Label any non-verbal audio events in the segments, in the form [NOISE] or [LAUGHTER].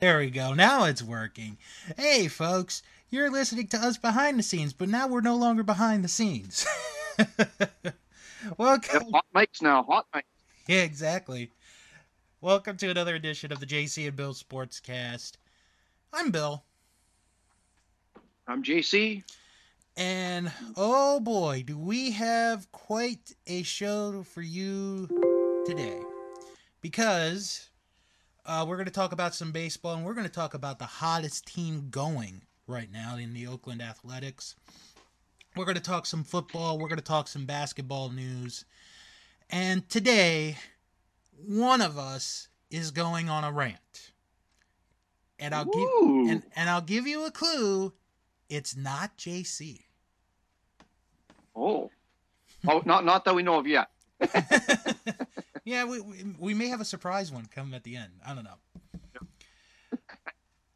There we go. Now it's working. Hey, folks, you're listening to us behind the scenes, but now we're no longer behind the scenes. [LAUGHS] Welcome. Hot mics now. Hot mics. Yeah, [LAUGHS] exactly. Welcome to another edition of the JC and Bill Sportscast. I'm Bill. I'm JC. And oh boy, do we have quite a show for you today. Because uh, we're going to talk about some baseball and we're going to talk about the hottest team going right now in the Oakland Athletics. We're going to talk some football, we're going to talk some basketball news. And today, one of us is going on a rant. And I'll Ooh. give and, and I'll give you a clue. It's not JC. Oh. Oh, not not that we know of yet. [LAUGHS] [LAUGHS] yeah, we, we we may have a surprise one come at the end. I don't know.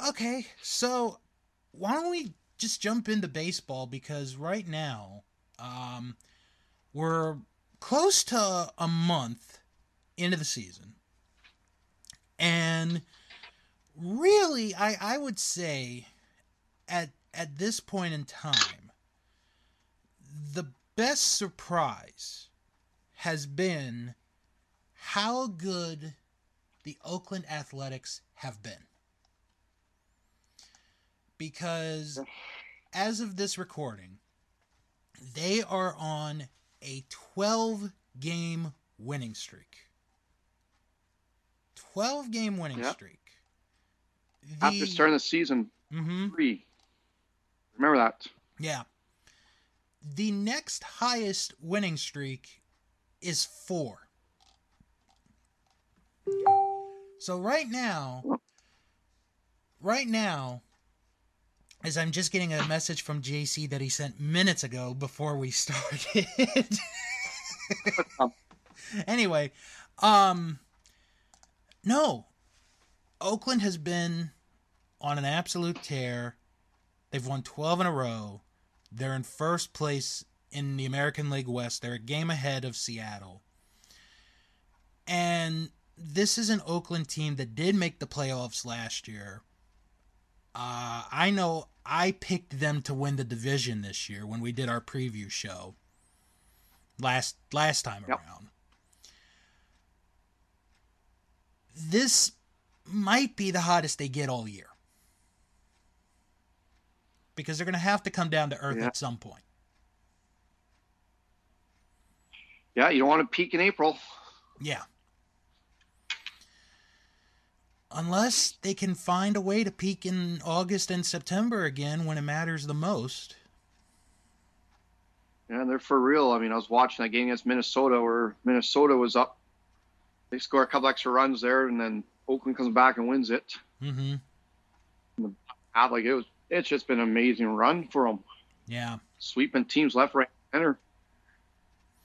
Okay, so why don't we just jump into baseball because right now, um, we're close to a month into the season, and really, I I would say at at this point in time, the best surprise has been how good the Oakland Athletics have been. Because as of this recording, they are on a 12 game winning streak. 12 game winning Yep. streak. After starting the season hmm three. Remember that. Yeah. The next highest winning streak is four. So right now, right now, as I'm just getting a message from JC that he sent minutes ago before we [LAUGHS] started. [LAUGHS] anyway, um, no, Oakland has been on an absolute tear. They've won 12 in a row. They're in first place in the American League West. They're a game ahead of Seattle. And this is an Oakland team that did make the playoffs last year. Uh, I know I picked them to win the division this year when we did our preview show last last time Yep. around. This might be the hottest they get all year because they're going to have to come down to earth Yeah. at some point. Yeah, you don't want to peak in April. Yeah. Unless they can find a way to peak in August and September again when it matters the most. Yeah, they're for real. I mean, I was watching that game against Minnesota where Minnesota was up. They score a couple extra runs there, and then Oakland comes back and wins it. Mm-hmm. Half like it was. It's just been an amazing run for them, Yeah. sweeping teams left, right, center.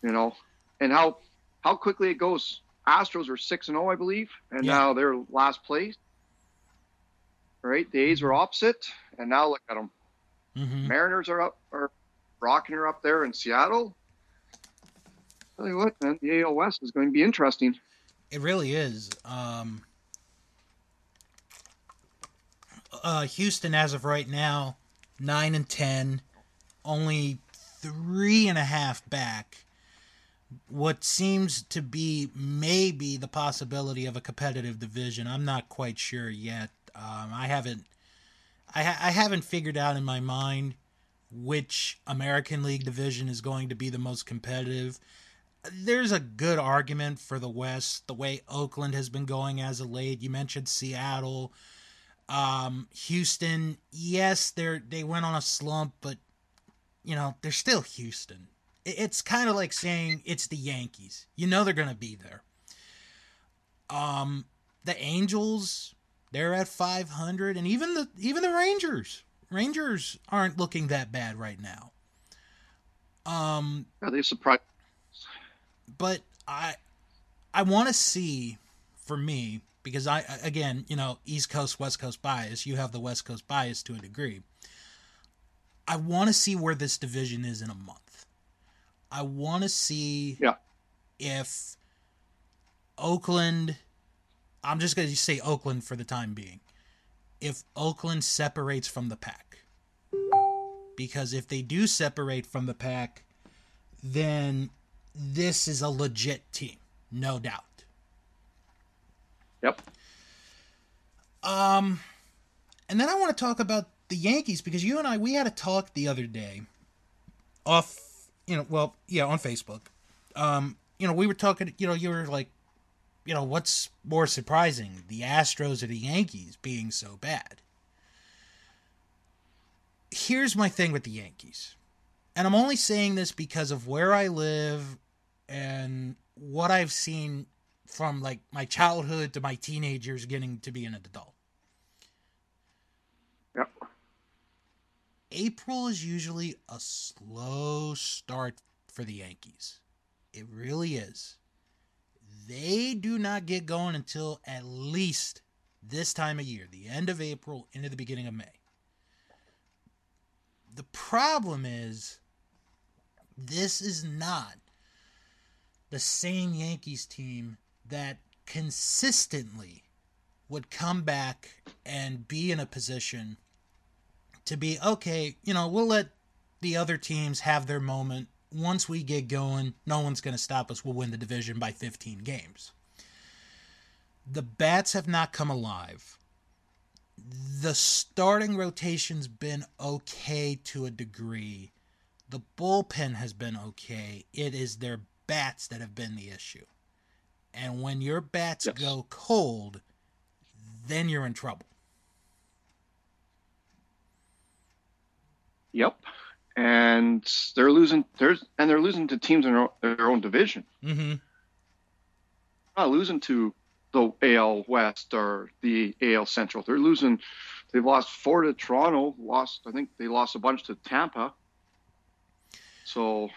You know, and how how quickly it goes. Astros were six and zero, I believe, and Yeah. now they're last place. Right, the A's are opposite, and now look at them. Mm-hmm. Mariners are up, are rocking her up there in Seattle. Tell you what, man, the AL West is going to be interesting. It really is. Um, uh, Houston, as of right now, nine and ten, only three and a half back. What seems to be maybe the possibility of a competitive division. I'm not quite sure yet. Um, I haven't, I, ha- I haven't figured out in my mind which American League division is going to be the most competitive there's a good argument for the West, the way Oakland has been going as of late. You mentioned Seattle, um, Houston. Yes, they're they went on a slump, but you know they're still Houston. It- It's kind of like saying it's the Yankees. You know they're gonna be there. Um, the Angels, they're at 500, and even the even the Rangers, Rangers aren't looking that bad right now. Um, Yeah, they surprised. but I I want to see for me because I again, you know, East Coast West Coast bias, you have the West Coast bias to a degree. I want to see where this division is in a month. I want to see Yeah. if Oakland I'm just going to say Oakland for the time being. if Oakland separates from the pack. Because if they do separate from the pack, then this is a legit team, no doubt. Yep. Um, and then I want to talk about the Yankees because you and I we had a talk the other day, off you know well yeah on Facebook. Um, you know we were talking you know you were like, you know what's more surprising the Astros or the Yankees being so bad. Here's my thing with the Yankees, and I'm only saying this because of where I live and what I've seen from like my childhood to my teenagers getting to be an adult. Yep. April is usually a slow start for the Yankees. It really is. They do not get going until at least this time of year, the end of April into the beginning of May. The problem is, this is not the same Yankees team that consistently would come back and be in a position to be okay, you know, we'll let the other teams have their moment. Once we get going, no one's going to stop us. We'll win the division by 15 games. The bats have not come alive. The starting rotation's been okay to a degree. The bullpen has been okay. It is their bats that have been the issue. And when your bats Yes. go cold, then you're in trouble. Yep. And they're losing. There's and they're losing to teams in their own, their own division. Mm-hmm. Not losing to the AL West or the AL Central. They're losing. They've lost four to Toronto. Lost. I think they lost a bunch to Tampa. So,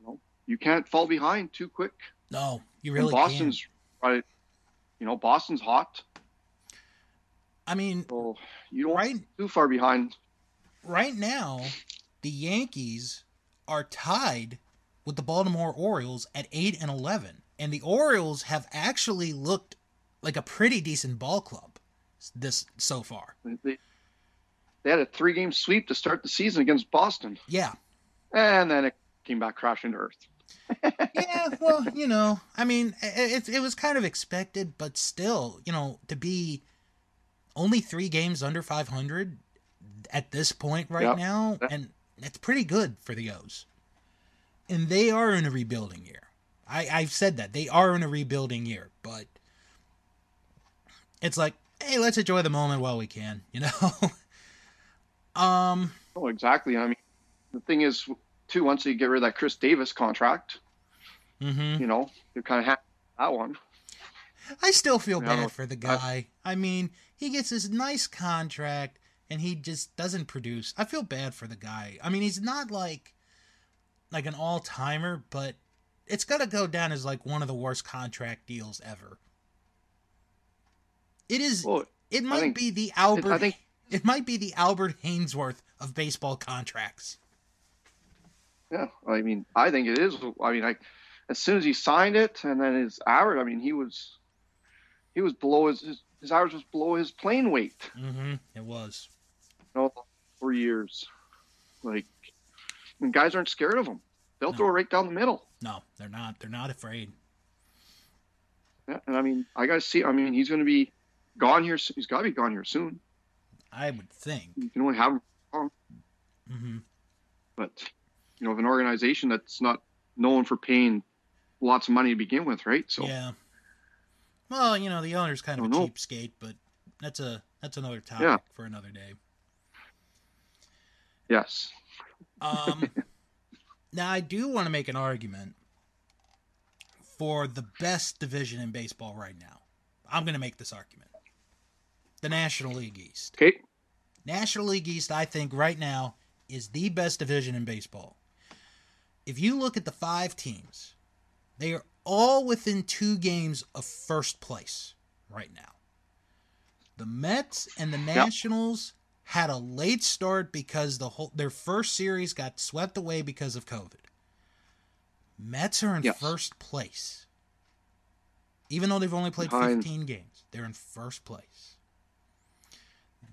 you, know, you can't fall behind too quick. No, you And really Boston's right. You know, Boston's hot. I mean, So you don't right too far behind. Right now, the Yankees are tied with the Baltimore Orioles at 8 and 11. And the Orioles have actually looked like a pretty decent ball club this so far. They, they had a three game sweep to start the season against Boston. Yeah. And then it came back crashing to earth. [LAUGHS] yeah, well, you know, I mean, it, it was kind of expected, but still, you know, to be only three games under 500 at this point right Yep. now, and it's pretty good for the O's. And they are in a rebuilding year. I, I've said that. They are in a rebuilding year, but it's like, hey, let's enjoy the moment while we can, [LAUGHS] you know? um, Oh, exactly. I mean, the thing is, too, once you get rid of that Chris Davis contract, mhm. you know, you kind of have that one. I still feel I bad don't- for the I- guy. I mean, he gets this nice contract and he just doesn't produce. I feel bad for the guy. I mean, he's not like like an all-timer, but it's got to go down as like one of the worst contract deals ever. It is Well, it might think- be the Albert I think it might be the Albert Haynesworth of baseball contracts. Yeah, I mean, I think it is. I mean, I as soon as he signed it, and then his average. I mean, he was he was below his his, his average was below his plane weight. Mhm. It was. Know, for years. Like, guys aren't scared of them. They'll No. throw it right down the middle. No, they're not. They're not afraid. Yeah, and I mean, I gotta see. I mean, he's going to be gone here. He's got to be gone here soon. I would think. You can only have him, Mm-hmm. but you know, of an organization that's not known for paying lots of money to begin with, right? So Yeah. Well, you know, the owner's kind of a know. cheapskate, but that's a that's another topic Yeah. for another day. Yes, Um, [LAUGHS] now I do want to make an argument for the best division in baseball right now. I'm going to make this argument: the National League East. okay, National League East, I think, right now is the best division in baseball. If you look at the five teams, they are all within two games of first place right now. The Mets and the Nationals had a late start because the whole their first series got swept away because of COVID. Mets are in Yes. first place. Even though they've only played Behind- 15 games, they're in first place.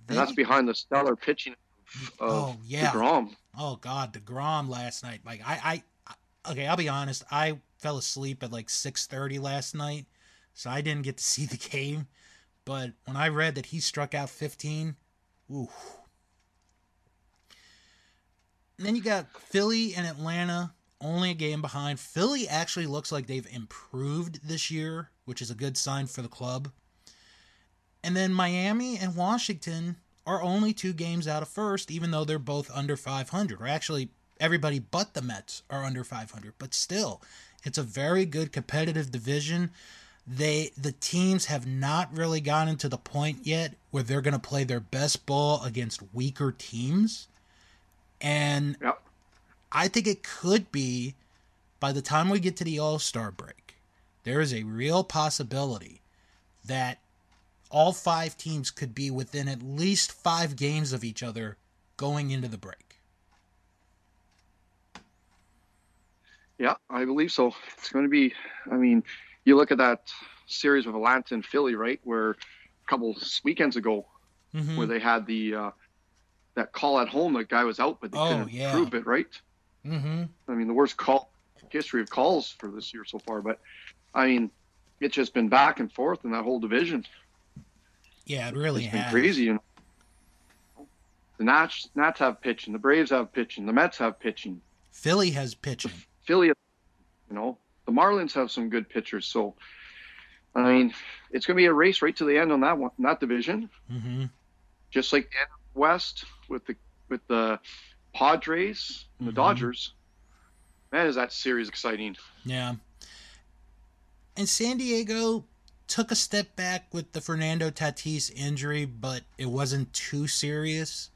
and that's behind the stellar pitching of oh yeah. Degrom. Oh God, Degrom last night. Like I, I, okay, I'll be honest. I fell asleep at like six thirty last night, so I didn't get to see the [LAUGHS] game. But when I read that he struck out fifteen, ooh. And then you got Philly and Atlanta, only a game behind. Philly actually looks like they've improved this year, which is a good sign for the club. And then Miami and Washington are only two games out of first, even though they're both under 500. Or actually, everybody but the Mets are under 500. But still, it's a very good competitive division. They the teams have not really gotten to the point yet where they're going to play their best ball against weaker teams. And Yep. I think it could be by the time we get to the All Star break, there is a real possibility that all five teams could be within at least five games of each other going into the break. Yeah, I believe so. It's going to be. I mean, you look at that series with Atlanta and Philly, right? Where a couple weekends ago, Mhm. where they had the uh, that call at home, the guy was out, but they Oh, couldn't yeah. prove it, right? Mm-hmm. I mean, the worst call history of calls for this year so far. But I mean, it's just been back and forth in that whole division. Yeah, it really It's been crazy. You know? The Nats, Nats have pitching. The Braves have pitching. The Mets have pitching. Philly has pitching. Philly, you know, the Marlins have some good pitchers. So, I mean, it's going to be a race right to the end on that one, that division. Mm-hmm. Just like the West with the with the Padres and the Mhm. Dodgers. Man, is that series exciting? Yeah. And San Diego took a step back with the Fernando Tatis injury, but it wasn't too serious.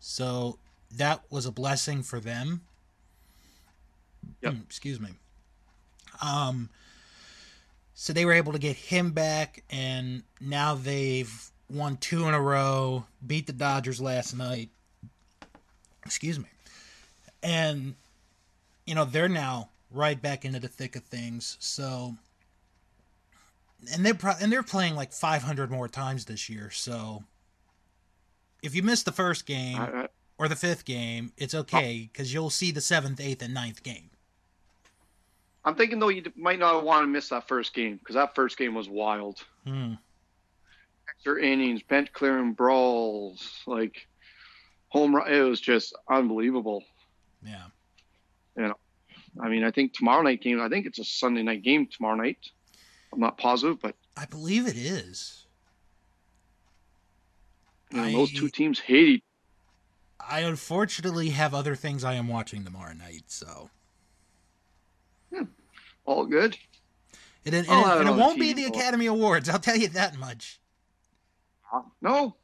So that was a blessing for them. Yep. Mm, Excuse me. Um so they were able to get him back and now they've won two in a row, beat the Dodgers last night. Excuse me. And you know, they're now right back into the thick of things. So, and they're pro- and they're playing like 500 more times this year. So, if you miss the first game or the fifth game, it's okay because you'll see the seventh, eighth, and ninth game. I'm thinking though you might not want to miss that first game because that first game was wild. Hmm. Extra innings, bench clearing brawls, like home run. It was just unbelievable. Yeah. I mean, I think tomorrow night game. I think it's a Sunday night game tomorrow night. I'm not positive, but I believe it is. you know, I- those two teams hate each. I unfortunately have other things I am watching tomorrow night, so All good. and it, and I'll it- have it and it won't be the Academy Awards. I'll tell you that much. No,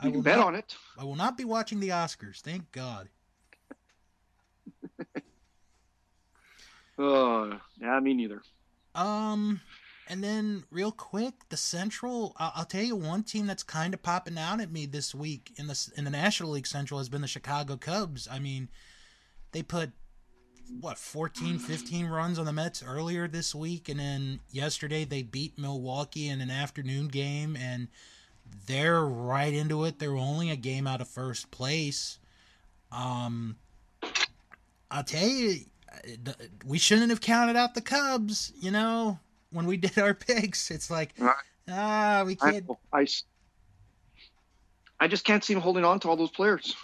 I you will can bet not, on it. I will not be watching the Oscars. Thank God. [LAUGHS] Uh, yeah, me neither. Um, and then real quick, the Central. I'll, I'll tell you one team that's kind of popping out at me this week in the in the National League Central has been the Chicago Cubs. I mean, they put what 14, 15 runs on the Mets earlier this week, and then yesterday they beat Milwaukee in an afternoon game, and they're right into it. They're only a game out of first place. Um, I'll tell you, we shouldn't have counted out the Cubs. You know, when we [LAUGHS] did our picks, it's like ah, we can't. I just can't see him holding on to all those players.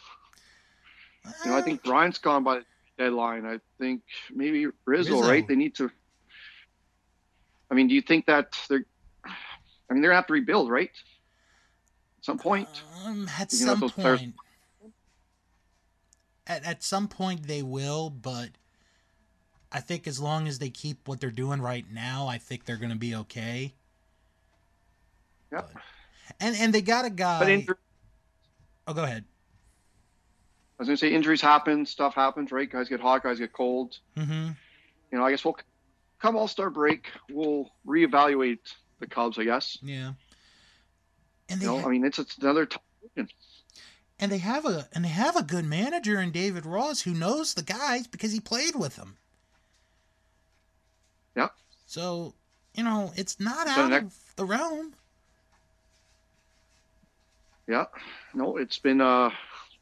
You know, I think Bryant's gone by deadline. I think maybe Rizzo, Rizzo. right? They need to. I mean, do you think that they're? I mean, they're gonna have to rebuild, right? At some point. Um, at You some those players- point, at at some point they will, but I think as long as they keep what they're doing right now, I think they're going to be okay. Yeah. But- and and they got a guy. But injury, oh, go ahead. I was gonna say injuries happen, stuff happens, right? Guys get hot, guys get cold. Mm-hmm. You know, I guess we'll come All Star break, we'll reevaluate the Cubs. I guess. Yeah. And they You know, ha- I mean, it's, it's another. T- and they have a and they have a good manager in David Ross who knows the guys because he played with them. Yeah. So you know it's not out next- of the realm. Yeah, no, it's been uh,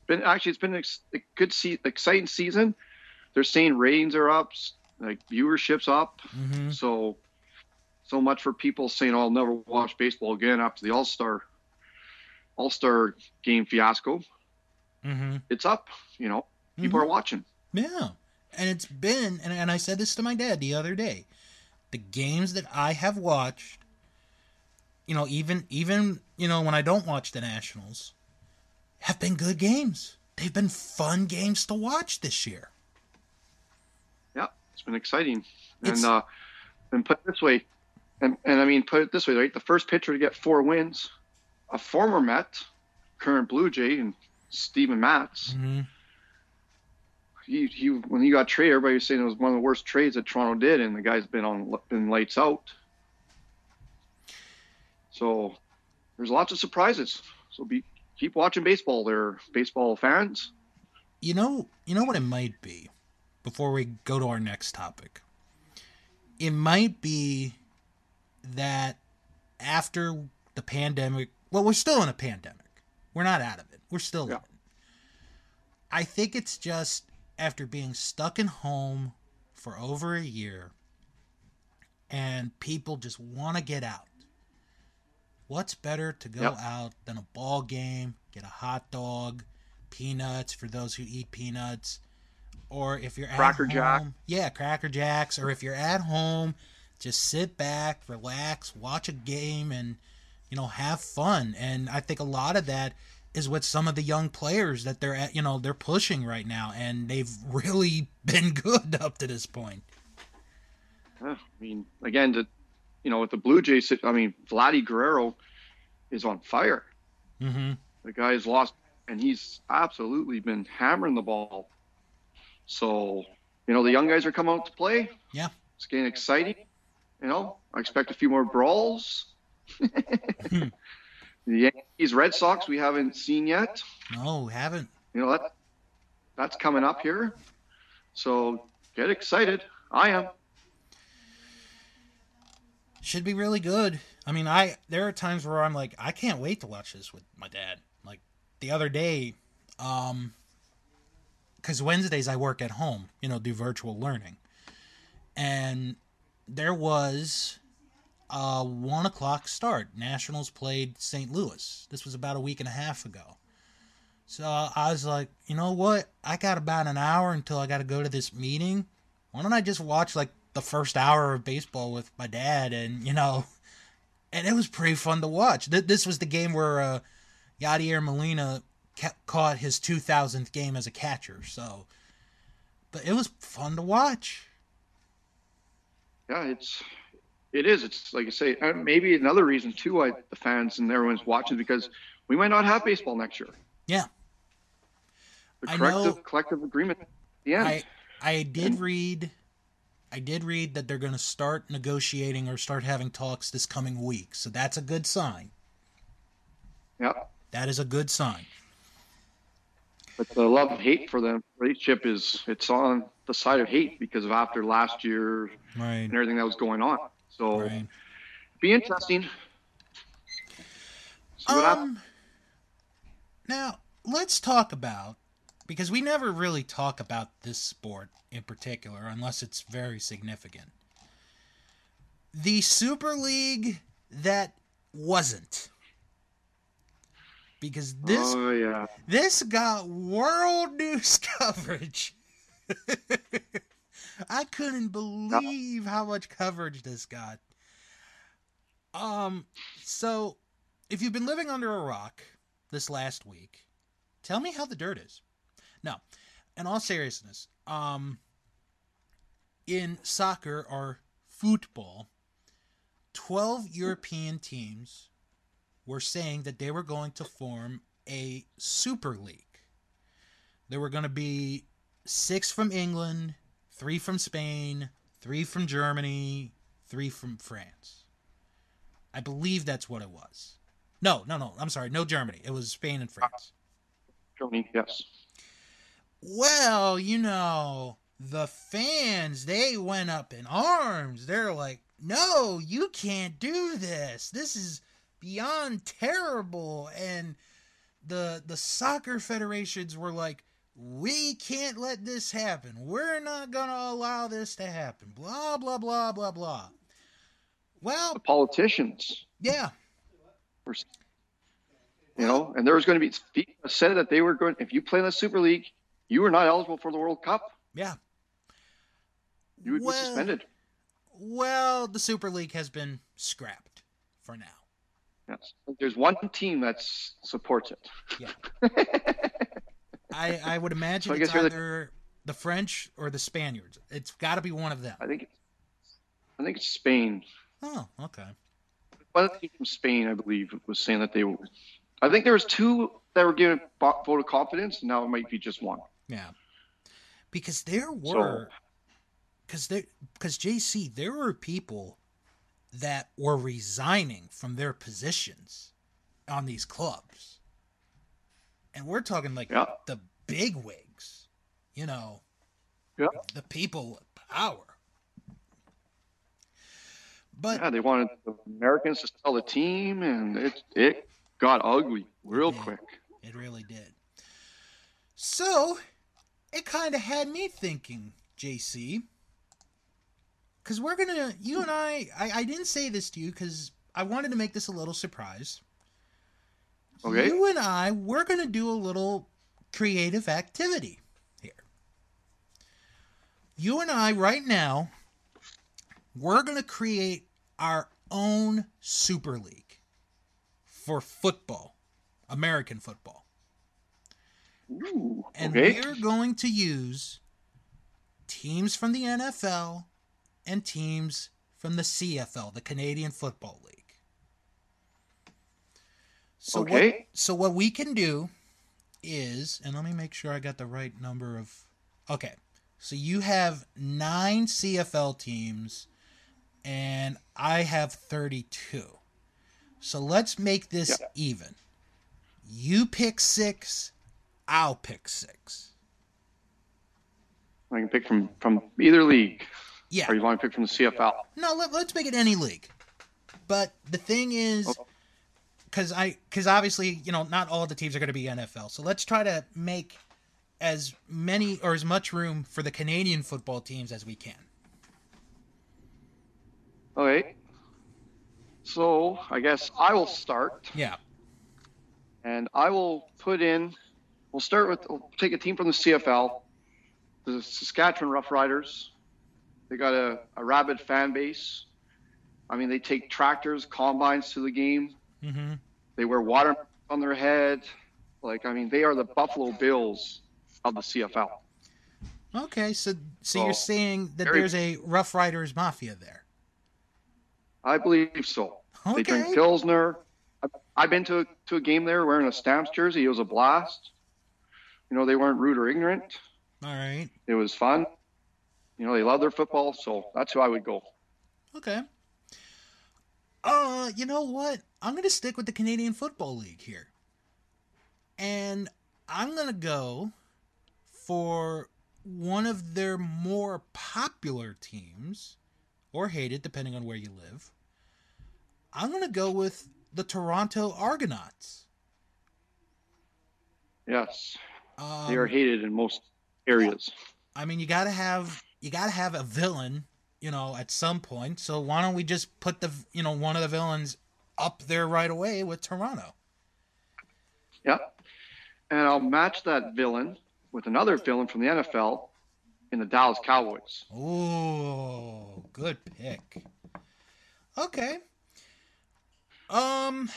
been actually it's been ex- a good se- exciting season. They're saying ratings are up, like viewership's up. Mm-hmm. So, so much for people saying, oh, "I'll never watch baseball again" after the All Star All Star game fiasco. Mm-hmm. It's up, you know. People Mhm. are watching. Yeah. And it's been, and, and I said this to my dad the other day. The games that I have watched, you know, even even you know when I don't watch the Nationals, have been good games. They've been fun games to watch this year. Yeah, it's been exciting. It's- And uh, and put it this way, and and I mean put it this way, right? The first pitcher to get four wins, a former Met, current Blue Jay, and Steven Matz. Mm-hmm. He, he when he got traded, everybody was saying it was one of the worst trades that Toronto did, and the guy's been on been lights out. So there's lots of surprises. So be keep watching baseball. There, baseball fans. You know, you know what it might be. Before we go to our next topic, it might be that after the pandemic, well, we're still in a pandemic. We're not out of it. We're still Yeah. in it. I think it's just after being stuck in home for over a year and people just want to get out. What's better to go Yep. out than a ball game, get a hot dog, peanuts for those who eat peanuts, or if you're at Cracker home, Jack. yeah, Cracker Jacks, or if you're at home, just sit back, relax, watch a game, and you know have fun. And I think a lot of that is what some of the young players that they're at, you know, they're pushing right now, and they've [LAUGHS] really been good up to this point. I mean, again, to you know, with the Blue Jays, I mean, Vladdy Guerrero is on fire. Mm-hmm. The guy's lost, and he's absolutely been hammering the ball. So, you know, the young guys are coming out to play. Yeah. It's getting exciting. You know, I expect a few more brawls. [LAUGHS] the Yankees, Red Sox, we haven't seen yet. No, haven't. You know that that's coming up here. So get excited. I am. Should be really good. I mean, I there are times where I'm like, I can't wait to watch this with my dad. Like the other day, um, because Wednesdays I work at home, you know, do virtual learning, and there was a one o'clock start. Nationals played St. Louis. This was about a week and a half ago. So I was like, you know what? I got about an hour until I got to go to this meeting. Why don't I just watch like the first hour of baseball with my dad? And you know, and it was pretty fun to watch. Th- This was the game where uh, Yadier Molina ca- caught his 2000th game as a catcher. So, but it was fun to watch. Yeah, it's it is. It's like I say, maybe another reason too why the fans and everyone's watching because we might not have baseball next year. Yeah. The collective know- collective agreement. Yeah. I I did read I did read that they're going to start negotiating or start having talks this coming week. So that's a good sign. yeah. That is a good sign. But the love and hate for them relationship is it's on the side of hate because of after last year Right. and everything that was going on. So Right. be interesting. Um Now, let's talk about because we never really talk about this sport in particular unless it's very significant. The Super League that wasn't. Because this oh yeah. This got world [LAUGHS] news coverage. [LAUGHS] I couldn't believe how much coverage this got. Um, so if you've been living under a rock this last week, tell me how the dirt is. No, in all seriousness, um, in soccer or football, 12 European teams were saying that they were going to form a super league. There were going to be six from England, three from Spain, three from Germany, three from France. I believe that's what it was. No, no, no. I'm sorry. No Germany. It was Spain and France. Germany, yes. Well, you know, the fans, they went up in arms. They're like, no, you can't do this. This is beyond terrible. And the the soccer federations were like, we can't let this happen. We're not gonna allow this to happen. Blah blah blah blah blah. Well, The politicians, yeah, were, you know, and there was going to be FIFA said that they were going. If you play in the Super League, you were not eligible for the World Cup. yeah. You would Well- be suspended. Well, the Super League has been scrapped for now. Yes. There's one team that supports it. Yeah. [LAUGHS] I I would imagine So I it's you're the- either the French or the Spaniards. It's got to be one of them. I think. It's, I think it's Spain. Oh, okay. One team from Spain, I believe, was saying that they. were I think there was two that were given vote of confidence. and Now it might be just one. Yeah. Because there were cuz there cuz JC there were people that were resigning from their positions on these clubs. And we're talking like Yeah. the big wigs, you know, Yeah. the people with power. But Yeah, they wanted the Americans to sell the team, and it it got ugly real did. quick. It really did. So, it kind of had me thinking, JC. Because we're going to, you and I, I, I didn't say this to you because I wanted to make this a little surprise. Okay. You and I, we're going to do a little creative activity here. You and I, right now, we're going to create our own Super League for football, American football. Ooh, And okay. we're going to use teams from the NFL and teams from the CFL, the Canadian Football League. So what Okay. so what we can do is, and let me make sure I got the right number of Okay. So you have 9 CFL teams and I have 32. So let's make this Yeah. even. You pick 6, I'll pick 6. I can pick from from either league, Yeah. or you want to pick from the CFL. No, let, let's make it any league. But the thing is, because I, because obviously, you know, not all the teams are going to be NFL. So let's try to make as many or as much room for the Canadian football teams as we can. Okay. So I guess I will start, Yeah. and I will put in. We'll start with. We'll take a team from the CFL, the Saskatchewan Roughriders. They got a, a rabid fan base. I mean, they take tractors, combines to the game. Mm-hmm. They wear water on their head. Like, I mean, they are the Buffalo Bills of the CFL. Okay. So, so So, you're saying that very- there's a Roughriders mafia there? I believe so. They drink Okay. Pilsner. I've been to a, to a game there wearing a Stamps jersey. It was a blast. You know, they weren't rude or ignorant. All right. It was fun. You know, they love their football, so that's who I would go. Okay. Uh, you know what? I'm gonna stick with the Canadian Football League here, and I'm gonna go for one of their more popular teams, or hated, depending on where you live. I'm gonna go with the Toronto Argonauts. Yes, Um, they are hated in most areas. I mean, you gotta have you gotta have a villain, you know, at some point. So why don't we just put the you know one of the villains up there right away with Toronto? Yeah. And I'll match that villain with another villain from the NFL in the Dallas Cowboys. Oh, good pick. Okay. Um.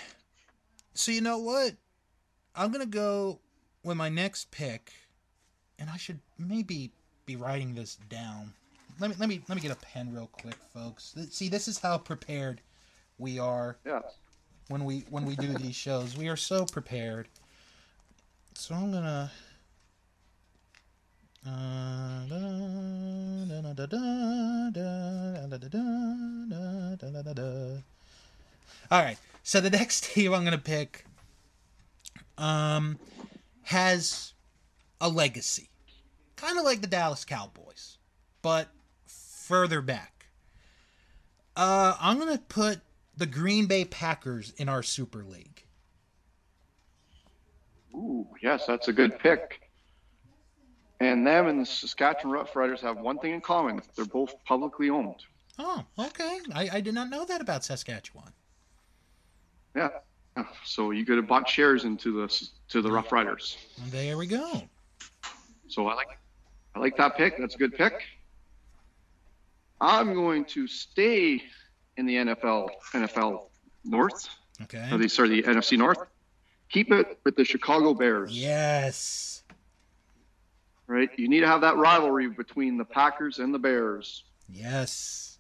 So you know what? I'm gonna go with my next pick, and I should maybe be writing this down. Let me let me let me get a pen real quick, folks. See, this is how prepared we are. Yeah. When we when we do these shows, we are so prepared. So I'm gonna. All right. So the next team I'm gonna pick. Um, has a legacy, kind of like the Dallas Cowboys, but further back. Uh, I'm gonna put the Green Bay Packers in our Super League. Ooh, yes, that's a good pick. And them and the Saskatchewan Roughriders have one thing in common: they're both publicly owned. Oh, okay. I, I did not know that about Saskatchewan. Yeah. So you could have bought shares into the to the Roughriders. There we go. So I like I like that pick. That's a good pick. I'm going to stay in the NFL NFL North. Okay. Or the, sorry, the NFC North. Keep it with the Chicago Bears. Yes. Right. You need to have that rivalry between the Packers and the Bears. Yes.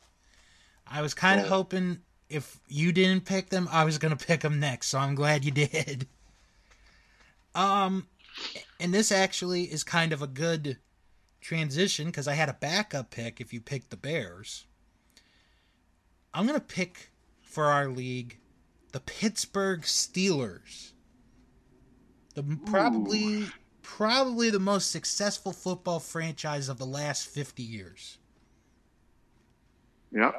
I was kind of Oh. hoping if you didn't pick them, I was going to pick them next, so I'm glad you did. [LAUGHS] Um and this actually is kind of a good transition cuz I had a backup pick if you picked the Bears. I'm going to pick for our league the Pittsburgh Steelers. The probably probably the most successful football franchise of the last 50 years. Yeah.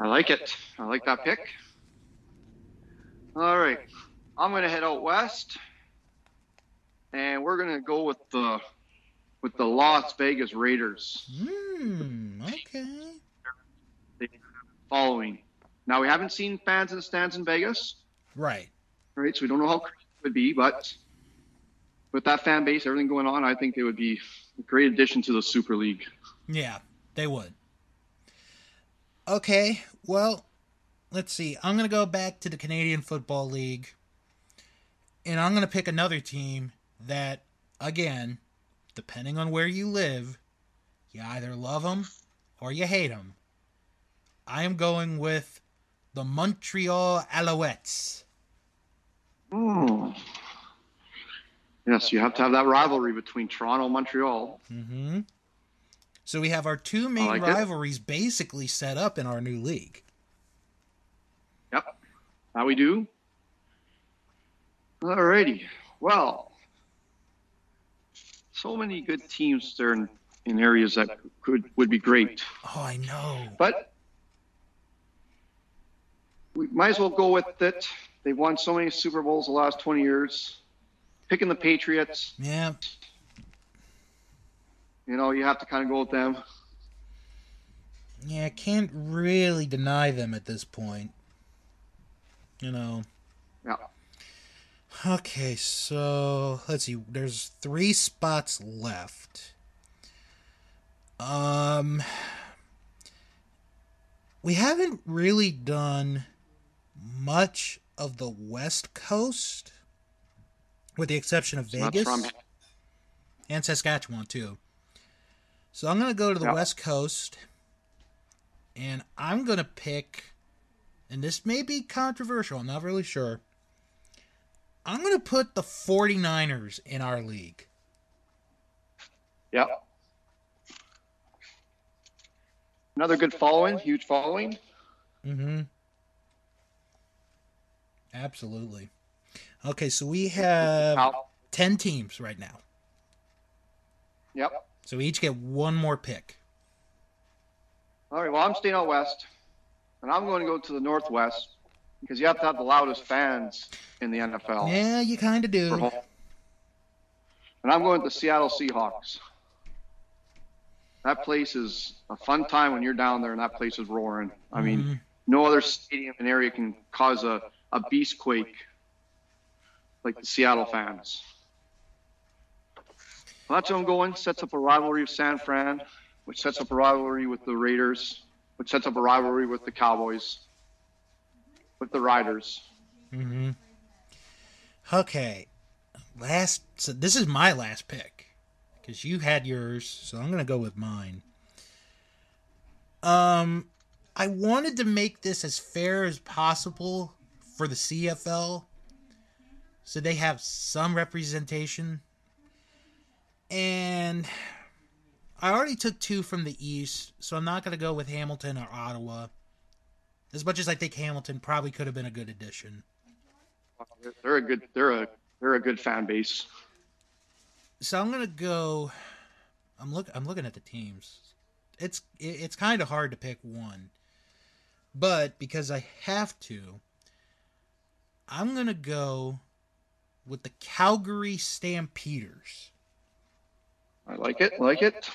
I like it. I like that pick. All right. I'm going to head out west and we're going to go with the with the Las Vegas Raiders Hmm. Okay. following. Now we haven't seen fans in the stands in Vegas, Right. right? So we don't know how crazy it would be, but with that fan base, everything going on, I think they would be a great addition to the Super League. Yeah, they would. Okay. Well, let's see. I'm gonna go back to the Canadian Football League, and I'm gonna pick another team that, again, depending on where you live, you either love them or you hate them. I am going with the Montreal Alouettes. Oh. Yes, you have to have that rivalry between Toronto and Montreal. Mm-hmm. So we have our two main like it. rivalries basically set up in our new league. Yep. How we do? Alrighty. Well, so many good teams there in, in areas that could would be great, Oh, I know. but we might as well go with it. They've won so many Super Bowls the last 20 years. Picking the Patriots, Yeah, you know, you have to kind of go with them. Yeah, I can't really deny them at this point. You know. Yeah. Okay, so let's see. There's three spots left. Um, we haven't really done much of the West Coast, with the exception of Vegas from and Saskatchewan too. So I'm gonna go to the. West Coast, and I'm gonna pick, and this may be controversial. I'm not really sure. I'm gonna put the 49ers in our league. Yep. Another good following, huge following. Mm-hmm. Absolutely. Okay, so we have ten teams right now. Yep. So we each get one more pick. All right. Well, I'm staying out west, and I'm going to go to the northwest because you have to have the loudest fans in the NFL. Yeah, you kind of do. And I'm going to the Seattle Seahawks. That place is a fun time when you're down there, and that place is roaring. I mean, Mhm. no other stadium in area can cause a, a beast quake like the Seattle fans. That's where Sets up a rivalry with San Fran, which sets up a rivalry with the Raiders, which sets up a rivalry with the Cowboys, with the Riders. Mm-hmm. Okay. Last. So this is my last pick because you had yours, so I'm gonna go with mine. Um, I wanted to make this as fair as possible for the CFL, so they have some representation. And I already took two from the East, so I'm not gonna go with Hamilton or Ottawa. As much as I think Hamilton probably could have been a good addition. They're a good. They're a. They're a good fan base. so I'm gonna go. I'm look. I'm looking at the teams. It's it's kind of hard to pick one, but because I have to, I'm gonna go with the Calgary Stampeders. I like it. Like it.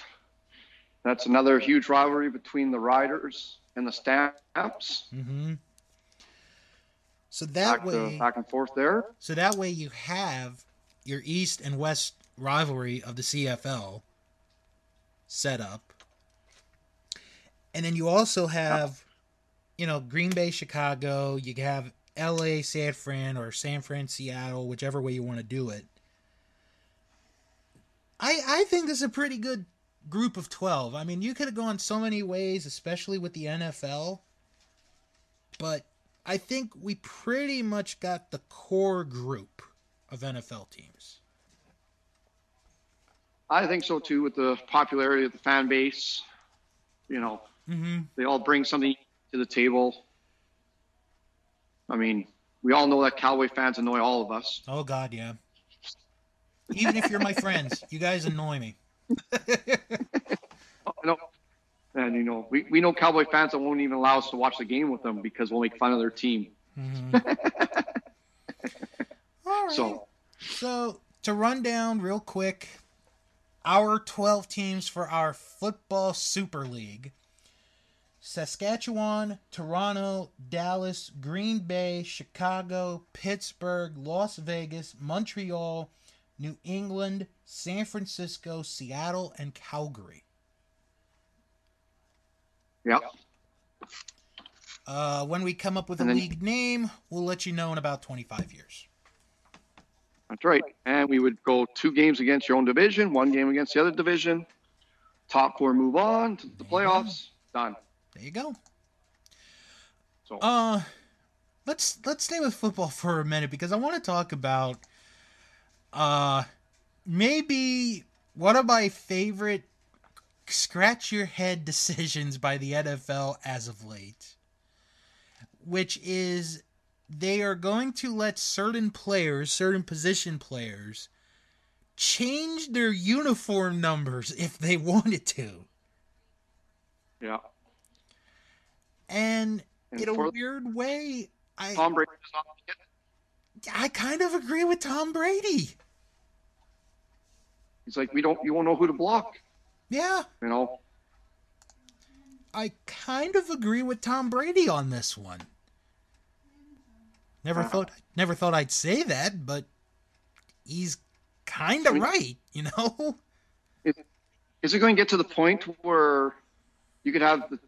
That's another huge rivalry between the Riders and the Stamps. Mm-hmm. So that Back, way, to, back and forth there. so that way you have your East and West rivalry of the CFL set up, and then you also have, you know, Green Bay, Chicago. You have L.A., San Fran, or San Fran, Seattle, whichever way you want to do it. I I think this is a pretty good group of twelve. I mean, you could have gone so many ways, especially with the NFL, but I think we pretty much got the core group of NFL teams. I think so too, with the popularity of the fan base. You know, Mm-hmm. they all bring something to the table. I mean, we all know that Cowboy fans annoy all of us. Oh God, yeah. Even if you're my friends, you guys annoy me. [LAUGHS] I know. And you know, we, we know Cowboy fans that won't even allow us to watch the game with them because we'll make fun of their team. Mhm. [LAUGHS] All right. So So to run down real quick, our 12 teams for our football super league. Saskatchewan, Toronto, Dallas, Green Bay, Chicago, Pittsburgh, Las Vegas, Montreal, New England, San Francisco, Seattle, and Calgary. yeah, Uh, when we come up with a then- league name, we'll let you know in about 25 years. that's right. And we would go two games against your own division, one game against the other division. Top four move on to the playoffs. Done. There you go. So Uh let's let's stay with football [LAUGHS] for a minute because I want to talk about uh maybe one of my favorite scratch your head [LAUGHS] decisions by the NFL as of late which is they are going to let certain players, certain position players change their uniform numbers [LAUGHS] if they wanted to. yeah. And And in a weird way, I Tom Brady does not get I kind of agree with Tom Brady. He's like, we don't, you won't know who to block. Yeah, You know, I kind of agree with Tom Brady on this one. Never thought never thought I'd say that, but he's kind of mean- right, [LAUGHS] you know? is it going to get to the point where you could have the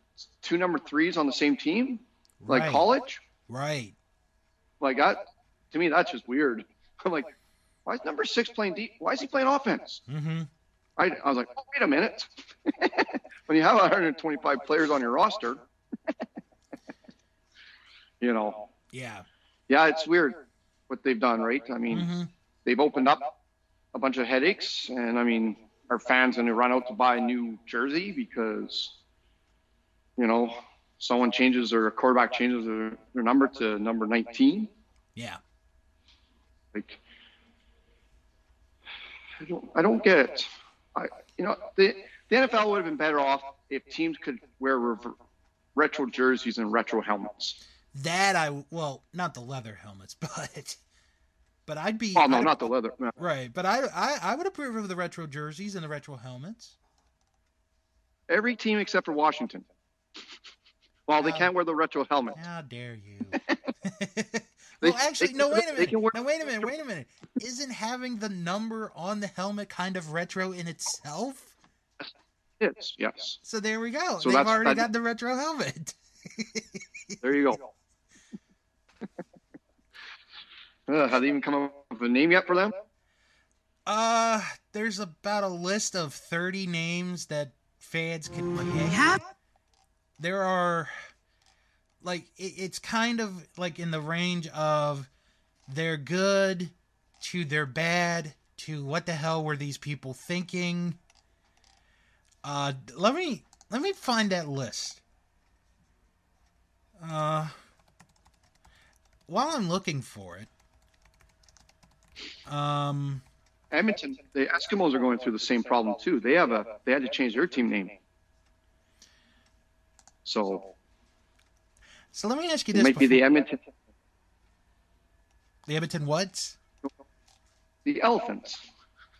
two number threes on the same team, like Right. college? Right. Like that, to me, that's just weird. [LAUGHS] I'm like, why is number six playing deep? Why is he playing offense? Mm-hmm. I, I was like, oh, wait a minute. [LAUGHS] when you have 125 players on your roster, [LAUGHS] you know, Yeah. yeah, it's weird what they've done, right? I mean, Mm-hmm. they've opened up a bunch of headaches, and I mean, our fans going to run out to buy a new jersey because, you know, someone changes or a quarterback changes their, their number to number 19. Yeah. Like, I don't, I don't get it. I, you know, the, the NFL would have been better off if teams could wear rever- retro jerseys and retro helmets. That I well, not the leather helmets, [LAUGHS] but but I'd be Oh no, I'd- not the leather. no. right. But I, I I would approve of the retro jerseys and the retro helmets. Every team except for Washington. Well, they Oh. can't wear the retro helmets. How dare you? [LAUGHS] They- well, actually, they no. Wait a they minute. can wear- No, wait a minute. Wait a minute. Isn't having the number on the helmet kind of retro in itself? It's yes. So there we go. So They've already that- got the retro helmet. [LAUGHS] There you go. [LAUGHS] uh, have they even come up with a name yet for them? Uh, there's about a list of 30 names that fans can pick. Yeah. There are, like, it, it's kind of like in the range of they're good to they're bad to what the hell were these people thinking. Uh, let me let me find that list. Uh, while I'm looking for it, um. Edmonton, the Eskimos are going through the same problem too. They have a they had to change their team name. So So let me ask you it this: might be the Edmonton. The Edmonton what? The Elephants.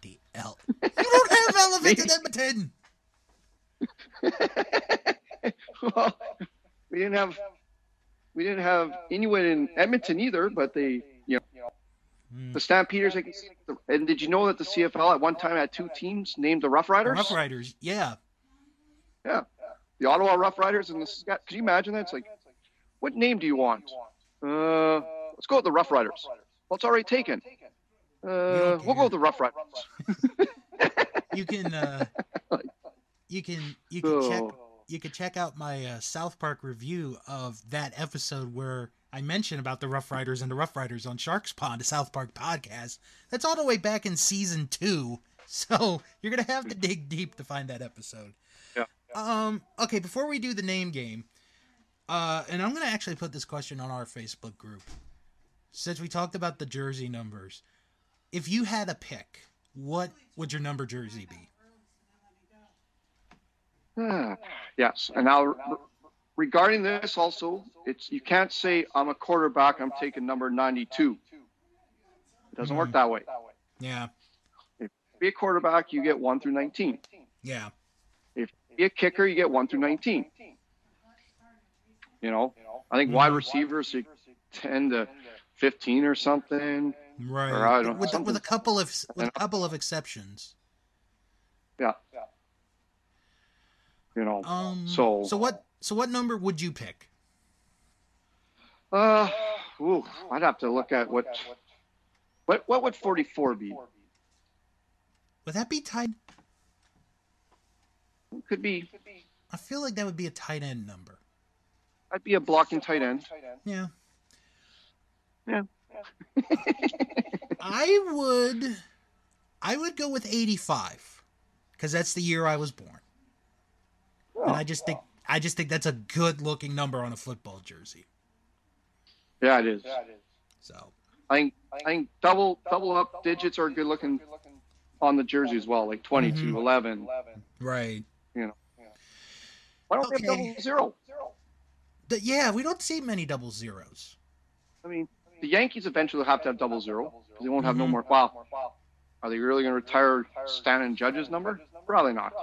The El. You don't have [LAUGHS] elephants in Edmonton. [LAUGHS] well, we didn't have we didn't have Inuit in Edmonton either, but they, you know, Mm. the Stampeders. I can see. And did you know that the CFL at one time had two teams named the Rough Riders? Rough Riders. Yeah. Yeah, the Ottawa Rough Riders and the. Could you imagine that? It's like, what name do you want? Uh, let's go with the Rough Riders. Well, it's already taken. Uh, we'll go with the Rough Riders. You can. Uh, you can. You can check. Oh. You can check out my uh, South Park review of that episode where I mentioned about the Rough Riders and the Rough Riders on Sharks Pond, a South Park podcast. That's all the way back in season two. So you're gonna have to dig deep to find that episode. Yeah. Um. Okay. Before we do the name game, uh, and I'm gonna actually put this question on our Facebook group. Since we talked about the jersey numbers, if you had a pick, what would your number jersey be? Ah, yes, and now regarding this also, it's you can't say I'm a quarterback. I'm taking number 92. It doesn't work that way. Yeah. If be a quarterback, you get one through 19. Yeah. If you be a kicker, you get one through 19. You know, I think wide receivers are 10 to 15 or something. Right. Or I don't- with, with a couple of with a couple of exceptions. Yeah. You know, Um. So- so what so what number would you pick? uh, ooh, I'd have to look at what what what would 44 be? Would that be tight? Could be. I feel like that would be a tight end number. I'd be a blocking tight end. Yeah. Yeah. [LAUGHS] I would I would go with 85 cuz that's the year I was born. And I just think I just think that's a good looking number on a football jersey. Yeah, it is. Yeah, it is. So, I think I think double double up digits are good looking on the jersey as well, like 22, Mhm. 11. right. You know. Why don't we Okay. have double zero? The- yeah, we don't see many double zeros. I mean, the Yankees eventually have to have double zero. 'cause They won't have no Mhm. more. Wow. Are they really going to retire Stan and Judge's number? Probably not.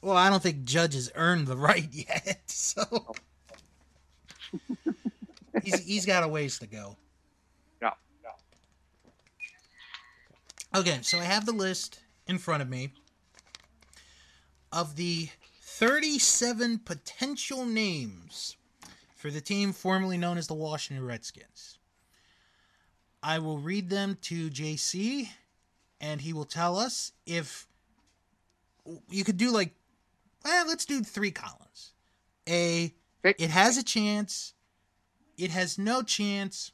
Well, I don't think Judge has earned the right [LAUGHS] yet, so [LAUGHS] he's he's got a ways to go. Yeah. Okay, so I have the list in front of me of the 37 potential names for the team formerly known as the Washington Redskins. I will read them to JC, and he will tell us if you could do like, well, let's do three columns. A, it has a chance. It has no chance.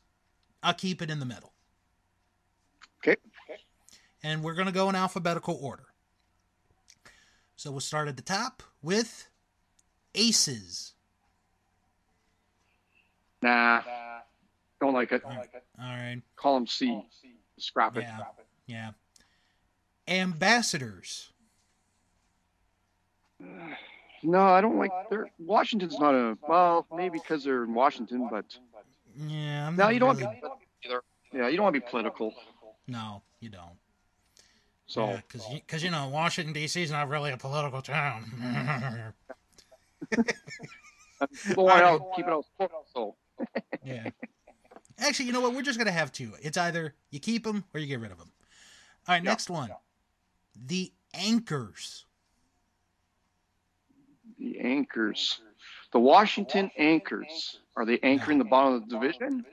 I'll keep it in the middle. Okay. And we're going to go in alphabetical order. So we'll start at the top with aces. Nah. Don't like it. All right. Call them C. Scrap it. Yeah. Yeah. Ambassadors. No, I don't like. They're, Washington's not a. Well, maybe because they're in Washington, but Yeah. I'm no, you don't really- want to be either. Yeah, you don't want to be political. No, you don't. So because because you, know Washington D.C. is not really a political town. [LAUGHS] go on out, keep it out. So [LAUGHS] yeah. Actually, you know what? We're just gonna have two. It's either you keep them or you get rid of them. All right, Yeah. next one. The anchors. the anchors, the Washington anchors, are they anchoring the bottom of the division?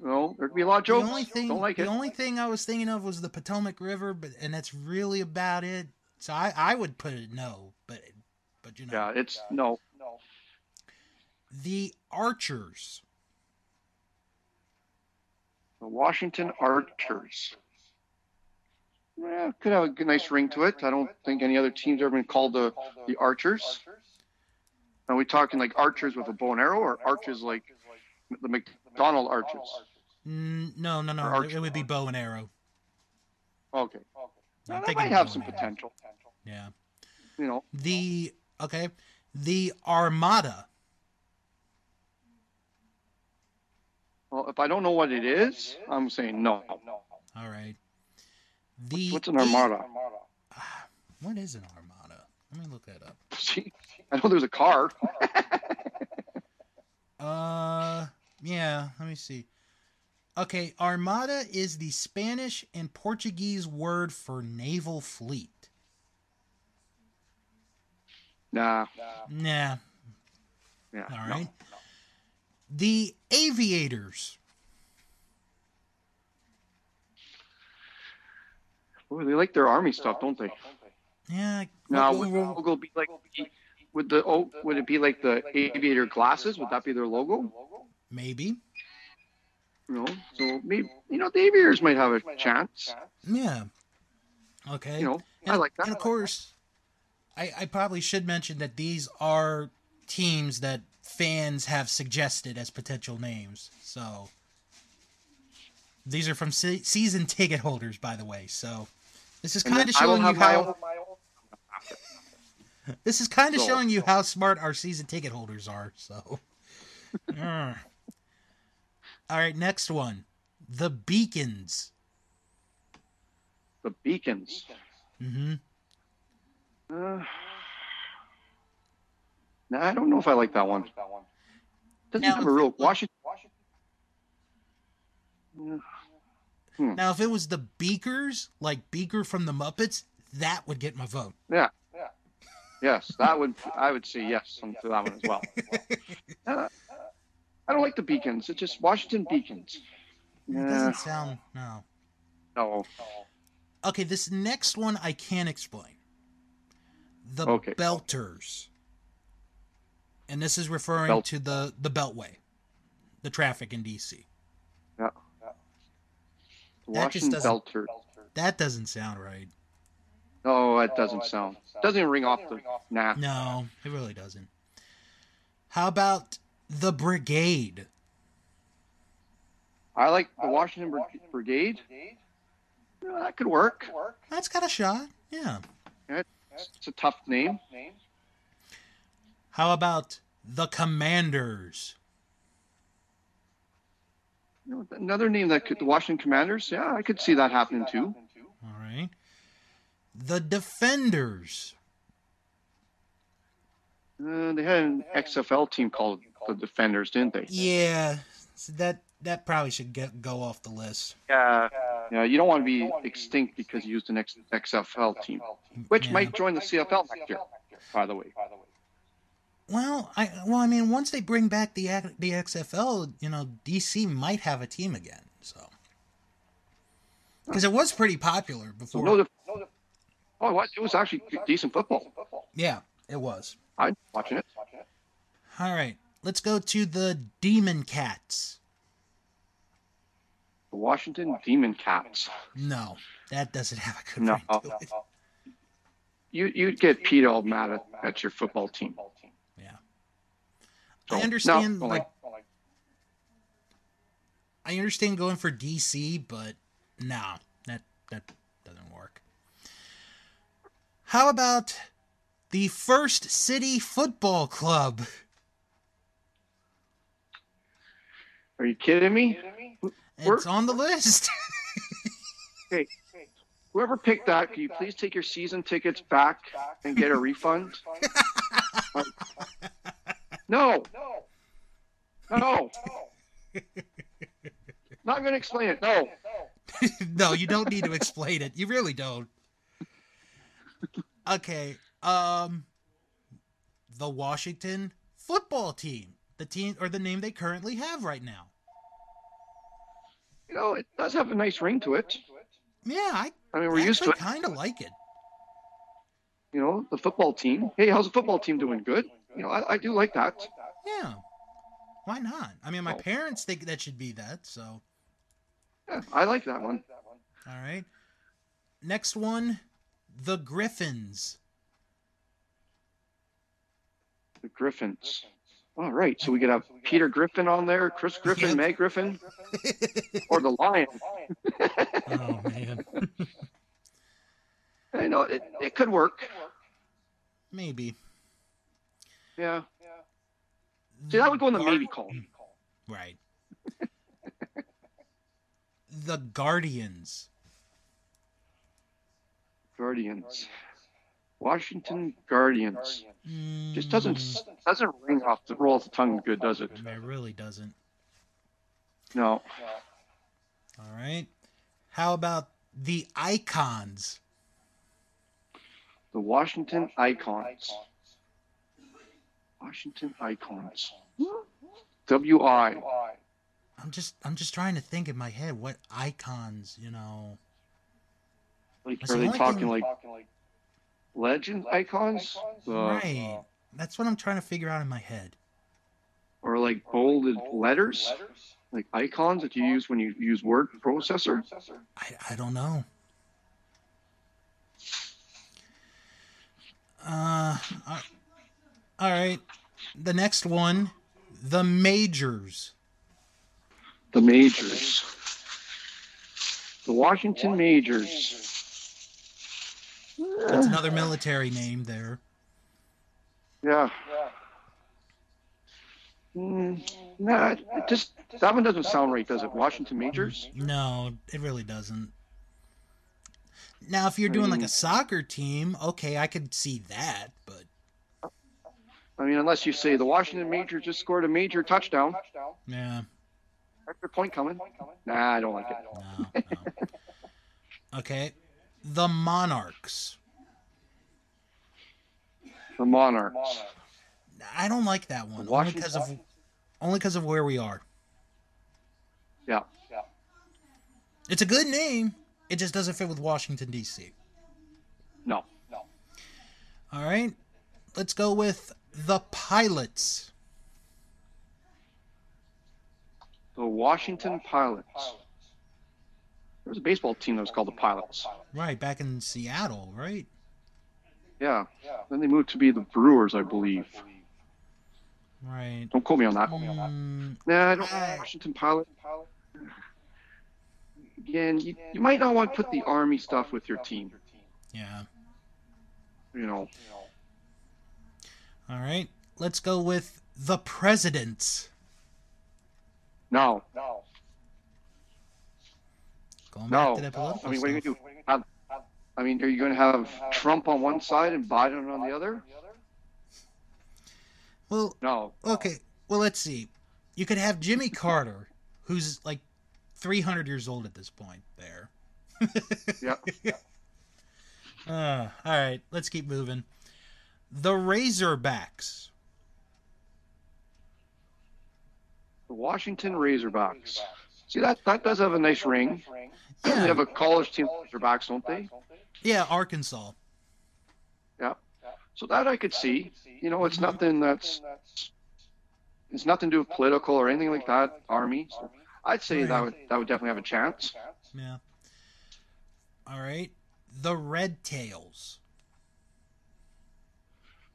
No, there could be a lot of jokes. The only thing, don't like the it. only thing I was thinking of was the Potomac River, but and that's really about it. So I, I would put it no, but but you know Yeah, it's no. No. the Archers. The Washington Archers. Yeah, could have a nice ring to it. I don't think any other team's ever been called the the Archers. Are we talking like archers with a bow and arrow, or archers like the McDonald archers? Mm, no, no, no. It, it would be bow and arrow. Okay, I'm Now, that might have some arrow. potential. Yeah. You know, The okay, the Armada. Well, if I don't know what it is, I'm saying no. All right. The What's an armada? What is an armada? Let me look that up. [LAUGHS] See, I know there's a car. [LAUGHS] Uh, yeah. Let me see. Okay, armada is the Spanish and Portuguese word for naval fleet. Nah. Nah. Yeah. All no. right. The aviators. Boy, they like their army stuff, don't they? Yeah. Now, would the logo be like? Would the oh, would it be like the aviator glasses? Would that be their logo? maybe. You know, so maybe you know the aviators might have a chance. Yeah. Okay. You know, and, I like that. And of course, I, I probably should mention that these are teams that fans have suggested as potential names. So these are from se- season ticket holders, by the way. So this is kind of showing you how own- [LAUGHS] this is kind of So- showing you how smart our season ticket holders are. So. [LAUGHS] all right, next one, the Beacons. the beacons. hmm Uh, nah, I don't know if I like that one. Doesn't Now, have a real Washington. Yeah. Now, if it was the Beakers, like Beaker from the Muppets, that would get my vote. Yeah. Yes, that would I would say yes to that one as well. [LAUGHS] Uh, I don't like the beacons. It's just Washington beacons. It doesn't sound no. No. Okay, this next one I can't explain. The Okay. Belters. And this is referring Belt- to the the Beltway, the traffic in DC. Yeah. That Washington just doesn't- Belter. That doesn't sound right. No, that doesn't sound. Doesn't even ring off the. Nah. No, it really doesn't. How about the Brigade? I like the Washington Bri- Brigade. Yeah, that could work. That's got a shot. Yeah. It's a tough name. How about the Commanders? Another name that could, the Washington Commanders. Yeah, I could see that happening too. All right. The Defenders. Uh, they had an XFL team called the Defenders, didn't they? Yeah, so that that probably should get go off the list. Yeah. Yeah, you don't want to be extinct because you used an X, XFL team, which Yeah. might join the CFL next year, by the way. Well, I well, I mean, once they bring back the the XFL, you know, DC might have a team again. So, because it was pretty popular So before. no, def- oh, it was, it was actually decent football. yeah, it was. I'm watching it. All right, let's go to the Demon Cats. The Washington Demon Cats. No, that doesn't have a good No. ring to it. You you'd get PETA all mad at, at your football team. Yeah, So, I understand. no, like, I understand going for DC, but no, that that doesn't work. How about the First City Football Club? Are you kidding me? It's on the list. [LAUGHS] Hey, whoever picked that, can you please take your season tickets back and get a refund? [LAUGHS] no. No. No. Not going to explain it. No. [LAUGHS] no, you don't need to explain it. You really don't. Okay. Um the Washington football team. The team or the name they currently have right now. You know, it does have a nice ring to it. Yeah, I I mean, we're used to it. kind of like it. You know, the football team. Hey, how's the football team doing? Good. You know, I, I do like that. Yeah. Why not? I mean, my Oh. parents think that should be that, so Yeah, I like that one. all right. Next one, the Griffins. The Griffins. All right, so we could have Peter Griffin on there, Chris Griffin, Yep. Meg Griffin, [LAUGHS] or the Lion. oh man. [LAUGHS] I know it, it could work. Maybe. Yeah. See, that would go in the Navy column. Right. the Guardians? Guardians. Washington Guardians. Just doesn't Mm, doesn't ring off the roll off the tongue good, does it? It really doesn't. No. All right. How about the Icons? The Washington Icons. Washington Icons. W I. I'm just I'm just trying to think in my head what icons, you know. Like, are the they talking thing- like legend icons? Uh, right. That's what I'm trying to figure out in my head. Or like bolded letters? Like icons that you use when you use word processor? I, I don't know. Uh, uh, all right. The next one, the majors. The Majors. The Washington Majors. That's another military name there. Yeah. Mm, nah, it just that one doesn't sound right, does it? Washington Majors? No, it really doesn't. Now, if you're doing like a soccer team, okay, I could see that, but I mean, unless you say the Washington Majors just scored a major touchdown. yeah, Extra point coming. Nah, I don't like it. no, no. Okay, the Monarchs. The Monarchs. I don't like that one only because of only because of where we are. Yeah. It's a good name. It just doesn't fit with Washington D.C. No. No. All right, let's go with the Pilots. The Washington Pilots. There was a baseball team that was called the Pilots. Right back in Seattle, right? Yeah. Then they moved to be the Brewers, I believe. Right. Don't quote me on that. Mm, Nah, I don't. I- Washington Pilot. Again, you, you might not want to put the Army stuff with your team. yeah. You know. All right. Let's go with the Presidents. No. No. Going back No. to the political I mean, what are you going to do? Have, I mean, are you going to have Trump on one side and Biden on the other? Well, No. okay. Well, let's see. You could have Jimmy Carter, who's like 300 years old at this point. There. [LAUGHS] Yeah. Uh, all right. Let's keep moving. The Razorbacks. The Washington Razorbacks. See, that, that does have a nice ring. They have a college team, Razorbacks, don't they? Yeah, Arkansas. Yeah. So that I could see. You know, it's nothing that's it's nothing to do with political or anything like that. Army. So I'd say that would that would definitely have a chance. Yeah. All right. The Red Tails.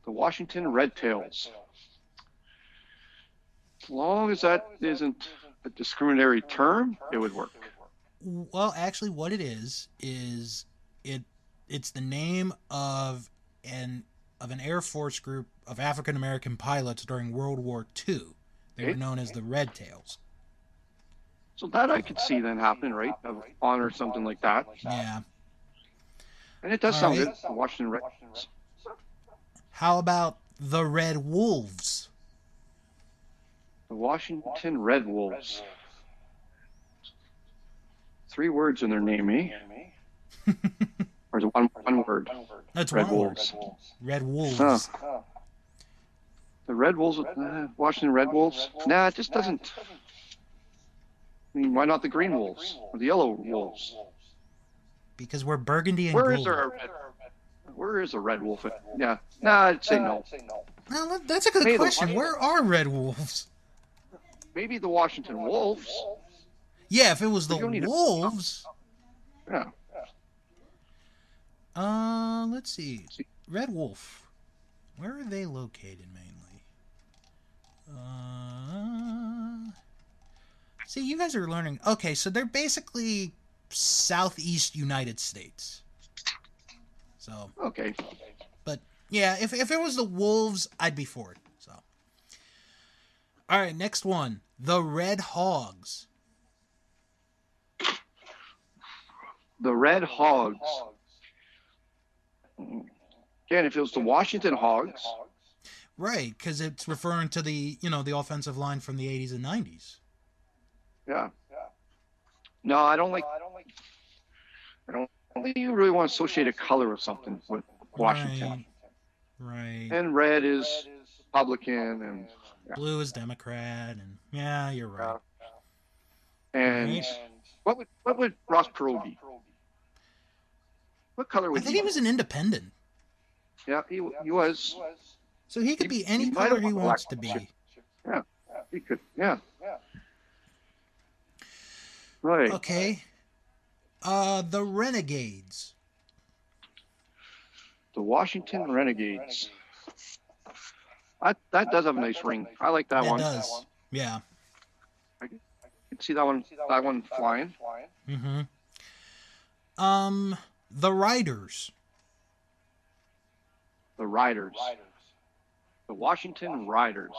The Washington Red Tails. As long as that isn't a discriminatory term, it would work. Well, actually, what it is is it it's the name of an of an Air Force group of African American pilots during World War II. They were known as the Red Tails. So that I could see then happening, right? Of honor something like that. Yeah. And it does All sound right. good. The Washington Red. How about the Red Wolves? The Washington Red Wolves. Three words in their name, eh? [LAUGHS] Or is it one, one word? That's Red one word. Wolves. Red Wolves. Huh. The Red Wolves, uh, Washington Red Wolves? Nah, it just doesn't. I mean, why not the Green Wolves or the Yellow Wolves? Because we're burgundy and Where gold. is there a red? Where is a red wolf? Yeah, nah, I'd say no. Well, that- that's a good Hey, question. Where are Red Wolves? Maybe the Washington Wolves. Yeah, if it was the You don't need a- Wolves. Yeah, Uh, let's see. Red Wolf. Where are they located mainly? Uh, see, you guys are learning. Okay, so they're basically southeast United States. So, okay. but yeah, if if it was the Wolves, I'd be for it. So, all right, next one, the Red Hogs. The Red Hogs. Again, if it was the Washington Hogs, Right, because it's referring to the you know the offensive line from the 80s and 90s. yeah. No, I don't like. I don't like. I don't think you really want to associate a color or something with Washington. Right. right. And red is Republican, and yeah. Blue is Democrat, and yeah, you're right. and Right. what would what would Ross Perot be? What color I think he? he was an independent, Yeah, he, he was. so he could He- be any he color he wants to black Yeah, He could. Yeah. Yeah. Right. Okay. Uh, the Renegades. The Washington Renegades. That that does have a nice ring. I like that it one. does. Yeah. You can see that one. That one flying. Mm-hmm. Um, the Riders. The Riders. The Washington Riders.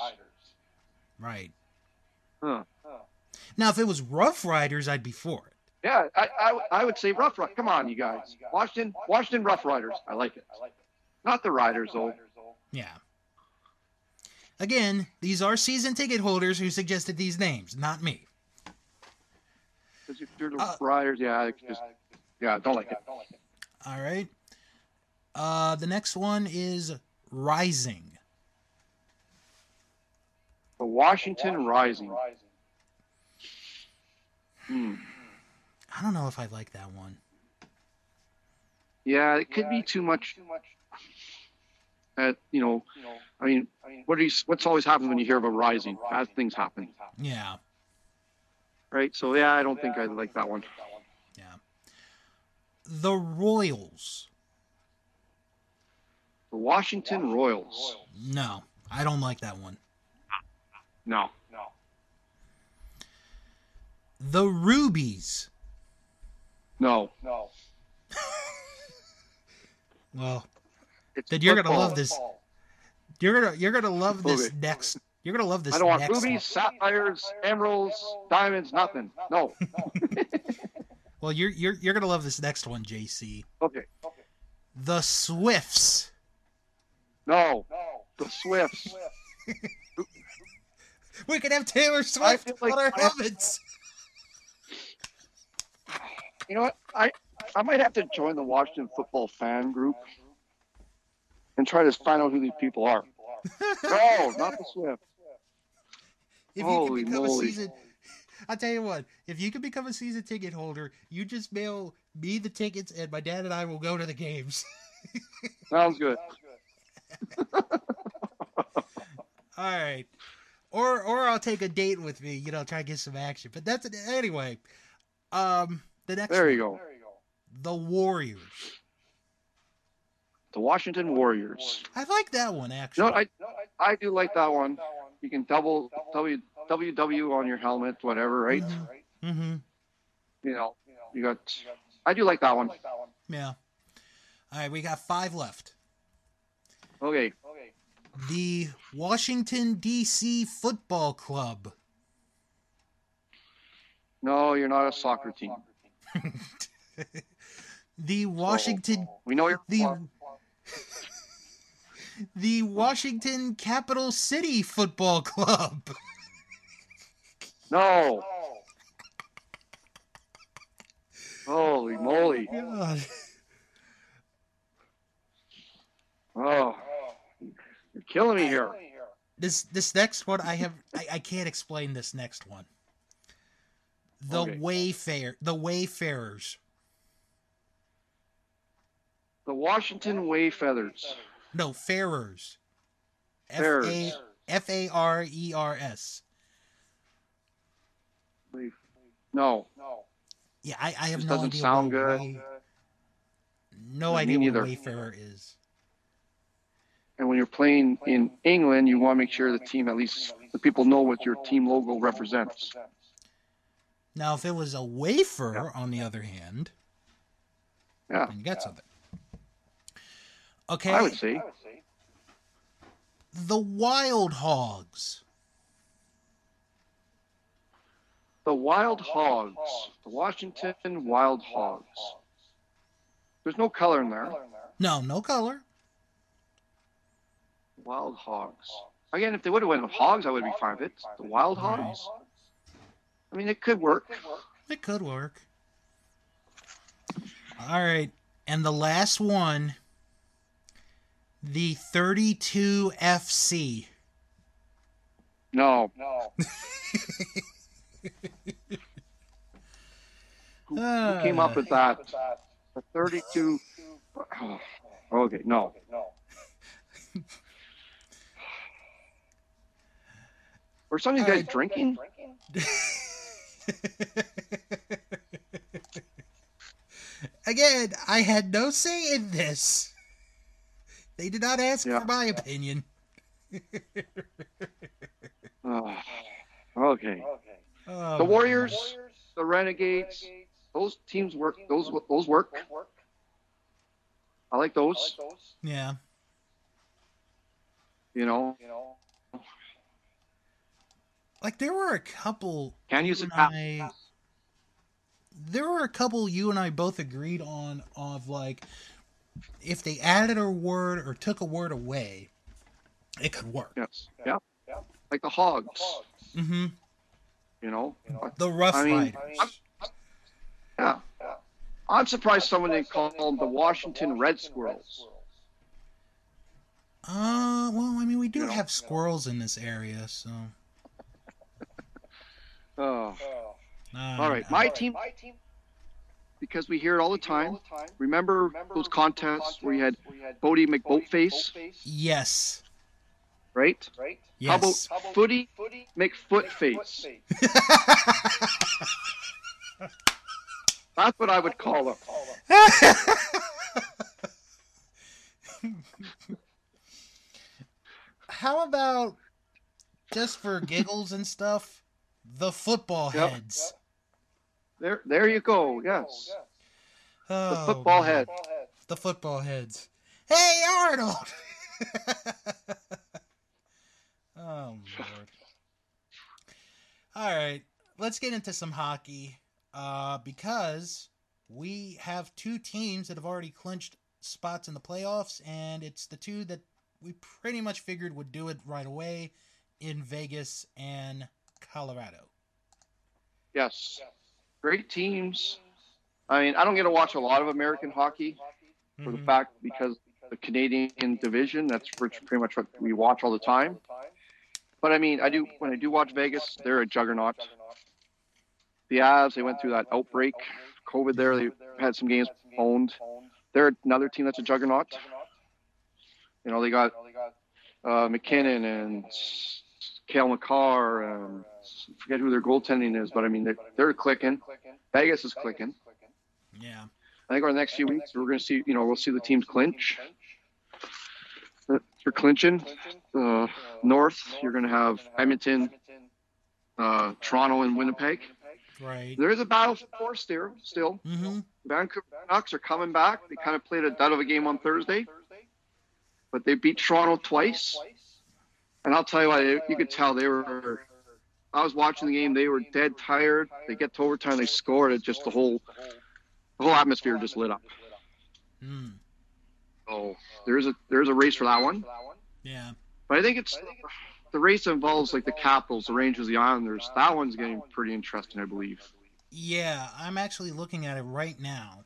Right. Huh. Now, if it was Rough Riders, I'd be for it. Yeah, I, I, I would say Rough Riders. Come on, you guys. Washington Washington Rough Riders. I like it. Not the Riders though. Yeah. Again, these are season ticket holders who suggested these names, not me. 'Cause if you're the Uh, Riders, yeah, I just yeah, don't like it. All right. Uh, the next one is Rising. The Washington Rising. Hmm. I don't know if I like that one. Yeah, it could be too much. too At you know, I mean, what do you, what's always happened when you hear of a rising? Bad things happen, Yeah. right? So yeah, I don't think I like that one. Yeah. The Royals. The Washington Royals. No, I don't like that one. No. No. The Rubies. No. No. [LAUGHS] well, It's then you're gonna love this. You're gonna you're gonna love this Okay. next. You're gonna love this I don't want next. rubies, sapphires, emeralds, diamonds, nothing. No. [LAUGHS] [LAUGHS] Well, you're you're you're gonna love this next one, JC. Okay. The Swifts. No. No. The Swifts. [LAUGHS] We could have Taylor Swift like on our I- helmets. You know what? I I might have to join the Washington football fan group and try to find out who these people are. [LAUGHS] No, not the Swifts. If you Holy can become moly. a season, I'll tell you what. If you can become a season ticket holder, you just mail me the tickets, and my dad and I will go to the games. [LAUGHS] Sounds good. [LAUGHS] All right. Or or I'll take a date with me, you know, try to get some action. But that's it. Anyway. Um the next There one, you go. The Warriors. The Washington Warriors. I like that one You actually. know what? I I do like that one. You can double W WW on your helmet, whatever, right? mm-hmm. You know, you got. I do like that one. Yeah. All right, we got five left. Okay. The Washington D.C. Football Club. No, you're not a soccer team. [LAUGHS] The Washington We know you're. the the Washington Capital City Football Club. No. Holy oh, moly! God. Oh, you're killing me here. This this next one I have I, I can't explain this next one. The Okay. Wayfair the Wayfarers. The Washington Wayfeathers. No, Farers. F A Farers. F A R E R S. No, Yeah, I, I have This no doesn't idea. sound good. Way- no Me idea neither. what Wayfarer is. and when you're playing in England, you want to make sure the team at least the people know what your team logo represents. Now, if it was a wafer, on the other hand, Yeah, then you got something. Okay, I would say. the Wild Hogs. The Wild Hogs. The Washington Wild Hogs. There's no color in there. No, no color. Wild hogs. Again, if they would have went with hogs, I would be fine with it. The wild hogs. I mean, it could work. It could work. All right, and the last one, the 32 FC. No. No. [LAUGHS] Who, who came up with that? The 32. Oh, okay, no. No. [LAUGHS] Were some of you All guys drinking? [LAUGHS] Again, I had no say in this. They did not ask Yeah. for my opinion. Oh, [LAUGHS] ah, okay. Okay. Oh, The Warriors, Warriors, the Renegades, those teams work. Those those work. I like I like those. those. Yeah. You know, You know. Like there were a couple can you use I there were a couple you and I both agreed on of like if they added a word or took a word away, it could work. Yes. Yeah. Yeah. Like the hogs. The hogs. Mm-hmm. You know. The Rough I mean- Riders. I mean, Yeah. yeah. I'm surprised someone didn't call them the Washington Red Squirrels. Uh, well, I mean, we do You know, have squirrels in this area, so. [LAUGHS] Oh, Oh. uh, All right, my All right, team, My team. Because we hear it all the time. all the time. Remember Remember those contests where you had where you had Boaty Boaty McBoatface, Yes. right? right? How Yes. How about Footy Footy McFootface? McFootface? [LAUGHS] That's what I would call them. [LAUGHS] How about just for giggles and stuff, the football Yep. Heads? There, there you go. Yes, Oh, the football man. head. Head. The football heads. Hey, Arnold! [LAUGHS] oh, Lord. All right, let's get into some hockey uh, because we have two teams that have already clinched spots in the playoffs, and it's the two that we pretty much figured would do it right away in Vegas and Colorado. Yes, great teams. I mean, I don't get to watch a lot of American hockey for the Mhm. fact because the Canadian division. That's pretty much what we watch all the time. But I mean, I do when I do watch Vegas, they're a juggernaut. The Avs, they went through that outbreak, COVID. There, they had some games owned. They're another team that's a juggernaut. You know, they got uh, MacKinnon and Cale Makar and forget who their goaltending is, but I mean they're, they're clicking. Vegas is clicking. Yeah. I think over the next few weeks we're going to see, you know, we'll see the teams clinch. For clinching, uh, North, you're going to have Edmonton, uh, Toronto, and Winnipeg. Right. There is a battle for fourth there still. Mm-hmm. Vancouver Canucks are coming back. They kind of played a dud of a game on Thursday, but they beat Toronto twice. And I'll tell you what, you could tell they were. I was watching the game. They were dead tired. They get to overtime. They scored. It just the whole the whole atmosphere just lit up. Mm. So there's a there's a race for that one. Yeah. But I think it's the race involves like the Capitals, the Rangers, the Islanders. That one's getting pretty interesting, I believe. Yeah, I'm actually looking at it right now.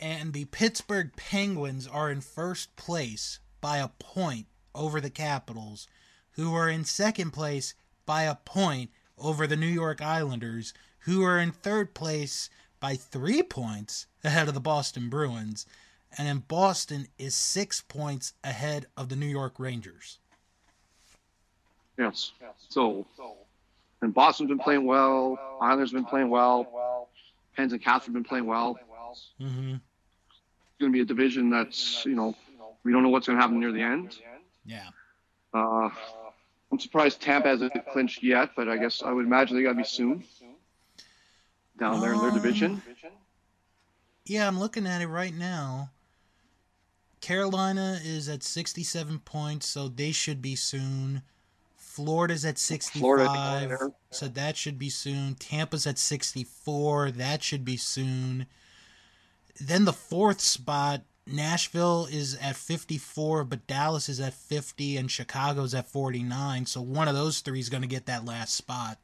And the Pittsburgh Penguins are in first place by a point over the Capitals, who are in second place by a point over the New York Islanders, who are in third place by three points ahead of the Boston Bruins. And then Boston is six points ahead of the New York Rangers. Yes. So and Boston's been playing well. Islanders been playing well. Pens and Caps have been playing well. Mm-hmm. It's going to be a division that's you know we don't know what's going to happen near the end. Yeah. Uh, I'm surprised Tampa hasn't clinched yet, but I guess I would imagine they got to be soon down there in their Um, division. Yeah, I'm looking at it right now. Carolina is at 67 points, so they should be soon. Florida's at 65, Florida, so that should be soon. Tampa's at 64, that should be soon. then the fourth spot, Nashville is at 54, but Dallas is at 50 and Chicago's at 49. So one of those three is going to get that last spot.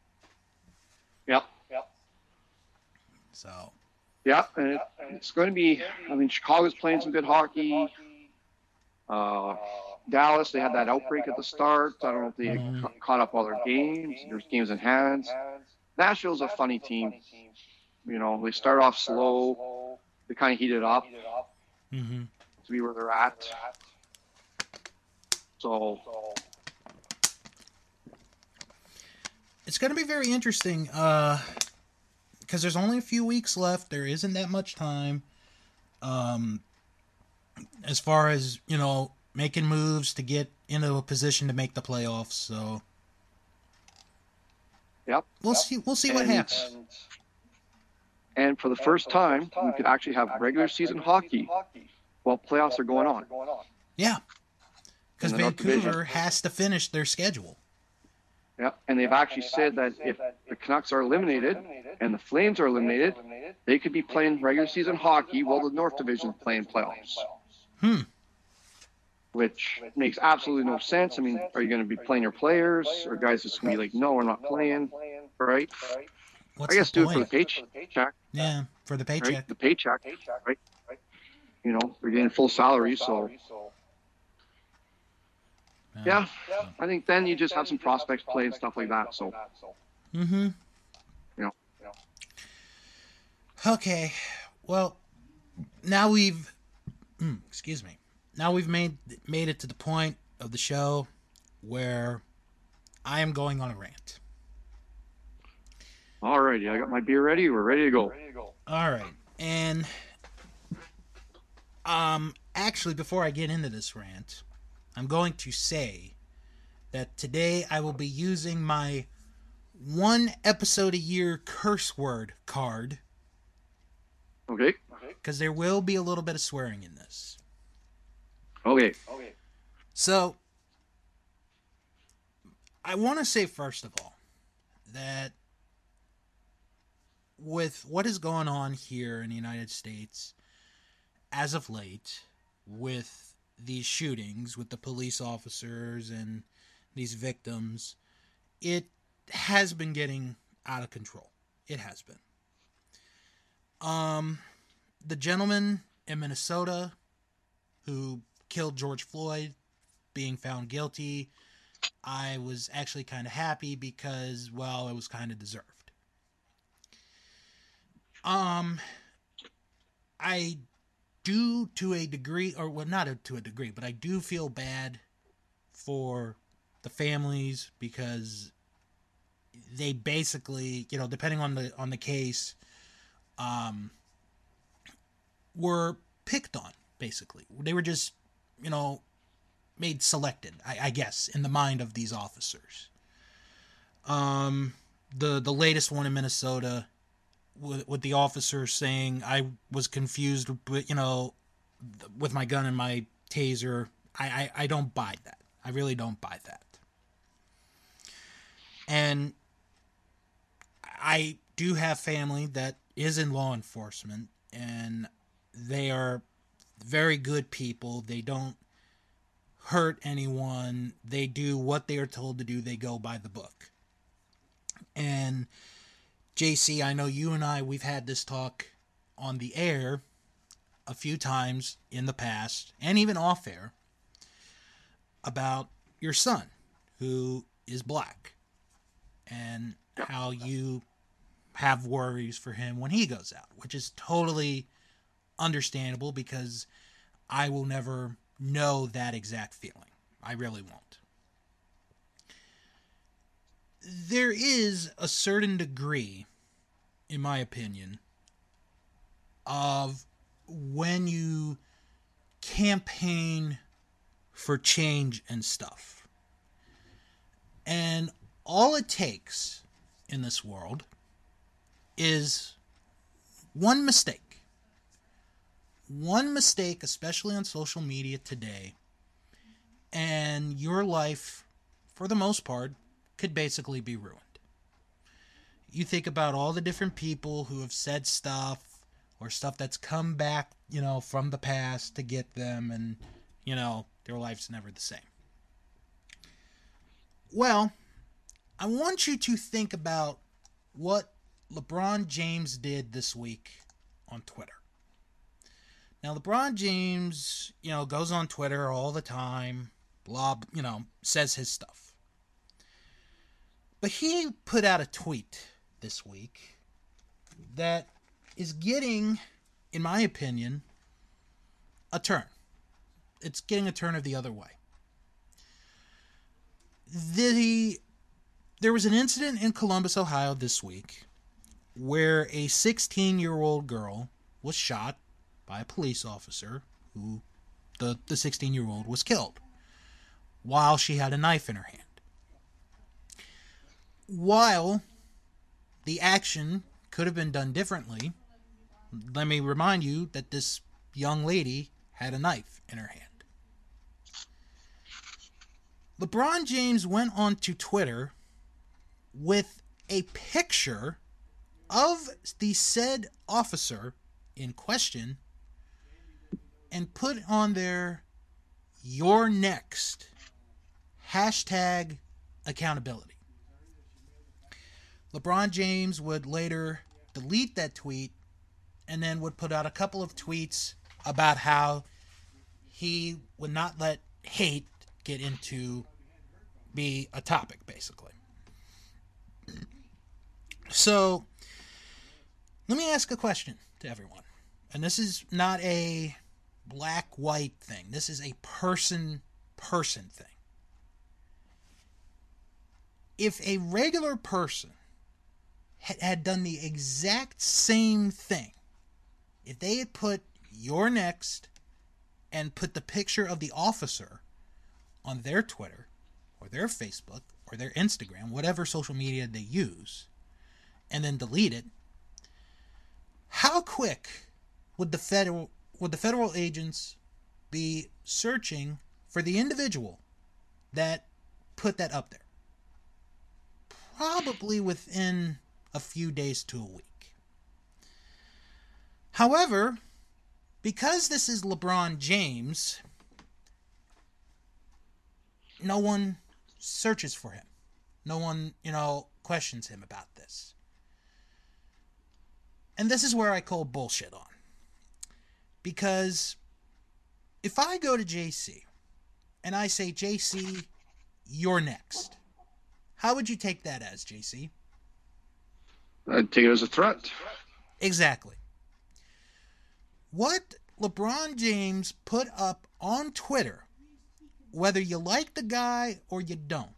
Yep. Yep. So Yeah, and it, it's going to be. I mean, Chicago's playing some good hockey. Uh, Dallas, they had that outbreak at the start. I don't know if they Mhm. ca- caught up all their games. There's games in hands. Nashville's a funny team. You know, they start off slow. They kind of heat it up hmm to be where they're at. So it's going to be very interesting because there's only a few weeks left. There isn't that much time. Um, as far as you know, making moves to get into a position to make the playoffs. So Yep. we'll see. We'll see what And- happens. And for the first time, we could actually have regular season hockey while playoffs are going on. Yeah, because the North Vancouver has to finish their schedule. Yeah, and they've actually said that if the Canucks are eliminated and the Flames are eliminated, they could be playing regular season hockey while the North Division is playing playoffs. Hmm. Which makes absolutely no sense. I mean, are you going to be playing your players, or guys just going to be like, no, we're not playing, right? What's I guess do it for the paycheck, Yeah, for the right? paycheck. The paycheck, right? You know, they're getting full salary, so yeah. I think then you just have some prospects play and stuff like that. So Mm-hmm. You know. Okay. Well, now we've mm, excuse me. Now we've made made it to the point of the show where I am going on a rant. Alrighty, I got my beer ready. We're ready to go. All right. And um actually before I get into this rant, I'm going to say that today I will be using my one episode a year curse word card Okay. because there will be a little bit of swearing in this. Okay. Okay. So, I want to say first of all that with what is going on here in the United States as of late, with these shootings, with the police officers and these victims, it has been getting out of control. It has been. Um, the gentleman in Minnesota who killed George Floyd being found guilty, I was actually kind of happy because, well, it was kind of deserved. Um, I do to a degree, or well, not to a degree, but I do feel bad for the families because they basically, you know, depending on the on the case, um, were picked on. Basically, they were just, you know, made selected. I, I guess in the mind of these officers. Um, the the latest one in Minnesota, with, with the officer saying I was confused with you know, with my gun and my taser. I, I, I don't buy that. I really don't buy that. And I do have family that is in law enforcement, and they are very good people. They don't hurt anyone. They do what they are told to do. They go by the book. And JC, I know you and I we've had this talk on the air a few times in the past and even off air about your son who is black and how you have worries for him when he goes out, which is totally understandable because I will never know that exact feeling. I really won't. There is a certain degree, in my opinion, of when you campaign for change and stuff. And all it takes in this world is one mistake. One mistake, especially on social media today, and your life, for the most part, could basically be ruined. You think about all the different people who have said stuff or stuff that's come back, you know, from the past to get them and, you know, their life's never the same. Well, I want you to think about what LeBron James did this week on Twitter. Now, LeBron James, you know, goes on Twitter all the time, blah, you know, says his stuff. But he put out a tweet this week that is getting, in my opinion, a turn. It's getting a turn of the other way. The there was an incident in Columbus, Ohio this week where a 16-year-old girl was shot by a police officer who the the 16-year-old was killed while she had a knife in her hand. While the action could have been done differently, let me remind you that this young lady had a knife in her hand. LeBron James went on to Twitter with a picture of the said officer in question and put on there your next hashtag accountability. LeBron James would later delete that tweet and then would put out a couple of tweets about how he would not let hate get into be a topic basically. So let me ask a question to everyone. And this is not a black white thing. This is a person person thing. If a regular person had, done the exact same thing, if they had put your next and put the picture of the officer on their Twitter or their Facebook or their Instagram, whatever social media they use, and then delete it, how quick would the federal would the federal agents be searching for the individual that put that up there? Probably within a few days to a week. However, because this is LeBron James, no one searches for him. No one, you know, questions him about this. And this is where I call bullshit on. Because if I go to JC and I say, JC, you're next, how would you take that as, JC? I'd take it as a threat. Exactly. What LeBron James put up on Twitter, whether you like the guy or you don't,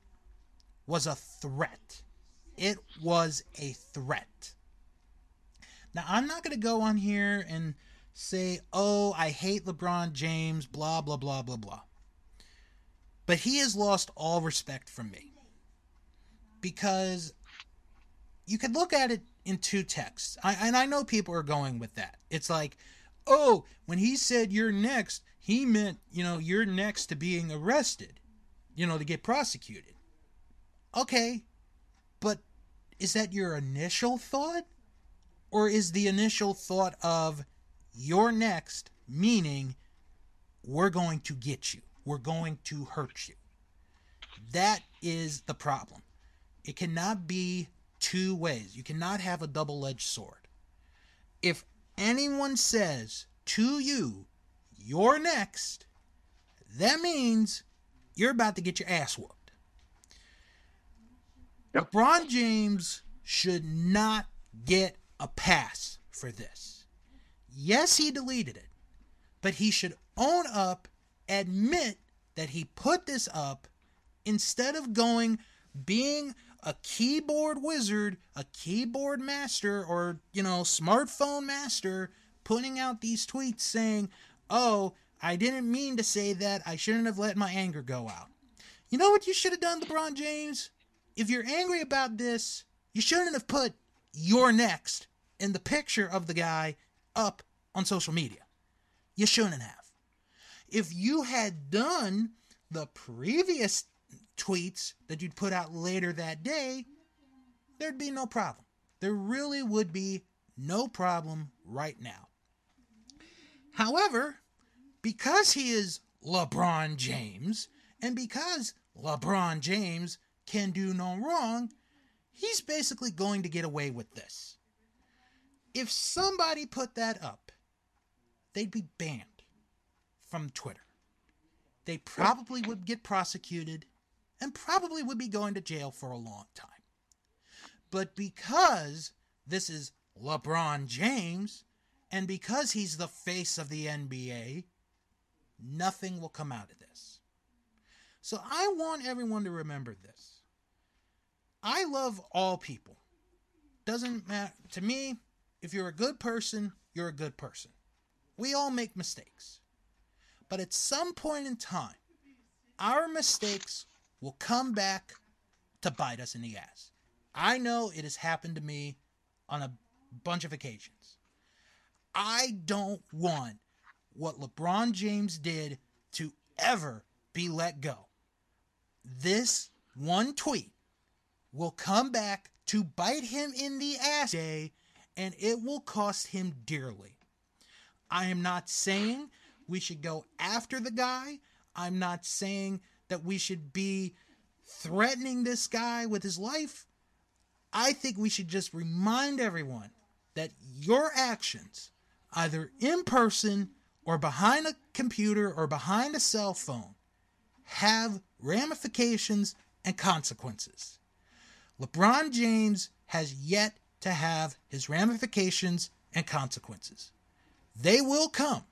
was a threat. It was a threat. Now, I'm not going to go on here and say, oh, I hate LeBron James, blah, blah, blah, blah, blah. But he has lost all respect from me. Because you could look at it in two texts. I, and I know people are going with that. It's like, oh, when he said you're next, he meant, you know, you're next to being arrested, you know, to get prosecuted. Okay, but is that your initial thought? Or is the initial thought of you're next, meaning we're going to get you, we're going to hurt you? That is the problem. It cannot be two ways. You cannot have a double edged sword. If anyone says to you, you're next, that means you're about to get your ass whooped. Yep. LeBron James should not get a pass for this. Yes, he deleted it, but he should own up, admit that he put this up instead of going being a keyboard wizard, a keyboard master, or, you know, smartphone master, putting out these tweets saying, oh, I didn't mean to say that. I shouldn't have let my anger go out. You know what you should have done, LeBron James? If you're angry about this, you shouldn't have put you're next in the picture of the guy up on social media. You shouldn't have. If you had done the previous tweets that you'd put out later that day, there'd be no problem. There really would be no problem right now. However, because he is LeBron James, and because LeBron James can do no wrong, he's basically going to get away with this. If somebody put that up, they'd be banned from Twitter. They probably would get prosecuted and probably would be going to jail for a long time. But because this is LeBron James, and because he's the face of the NBA, nothing will come out of this. So I want everyone to remember this. I love all people. Doesn't matter to me, if you're a good person, you're a good person. We all make mistakes. But at some point in time, our mistakes will come back to bite us in the ass. I know it has happened to me on a bunch of occasions. I don't want what LeBron James did to ever be let go. This one tweet will come back to bite him in the ass day and it will cost him dearly. I am not saying we should go after the guy. I'm not saying that we should be threatening this guy with his life. I think we should just remind everyone that your actions, either in person or behind a computer or behind a cell phone, have ramifications and consequences. LeBron James has yet to have his ramifications and consequences. They will come.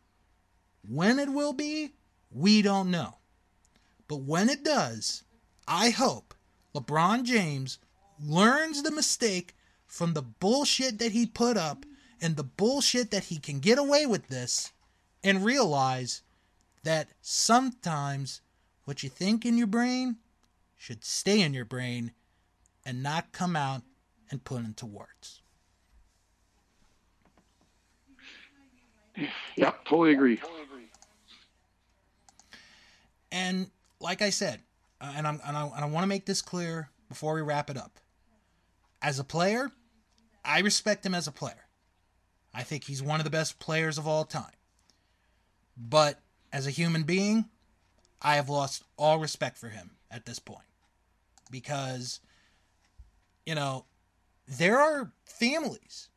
When it will be, we don't know. But when it does, I hope LeBron James learns the mistake from the bullshit that he put up and the bullshit that he can get away with this and realize that sometimes what you think in your brain should stay in your brain and not come out and put into words. Yep, totally agree. And like I said, uh, and, I'm, and I, and I want to make this clear before we wrap it up. As a player, I respect him as a player. I think he's one of the best players of all time. But as a human being, I have lost all respect for him at this point. Because, you know, there are families,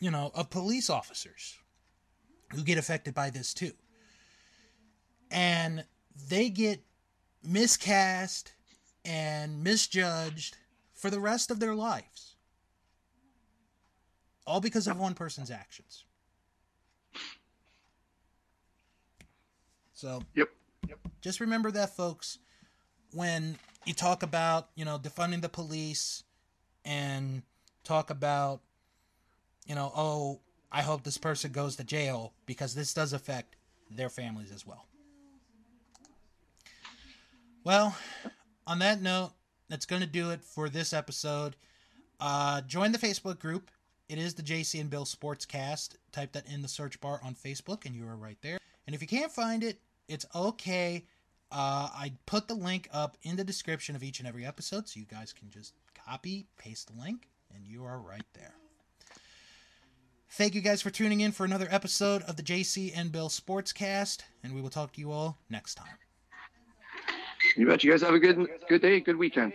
you know, of police officers who get affected by this too. And they get miscast and misjudged for the rest of their lives. All because of one person's actions. So, Yep. Yep. Just remember that, folks, when you talk about, you know, defunding the police and talk about, you know, oh, I hope this person goes to jail because this does affect their families as well. Well, on that note, that's going to do it for this episode. Uh, join the Facebook group. It is the JC and Bill Sportscast. Type that in the search bar on Facebook, and you are right there. And if you can't find it, it's okay. Uh, I put the link up in the description of each and every episode, so you guys can just copy, paste the link, and you are right there. Thank you guys for tuning in for another episode of the JC and Bill Sportscast, and we will talk to you all next time. You bet. You guys have a good good day, good weekend.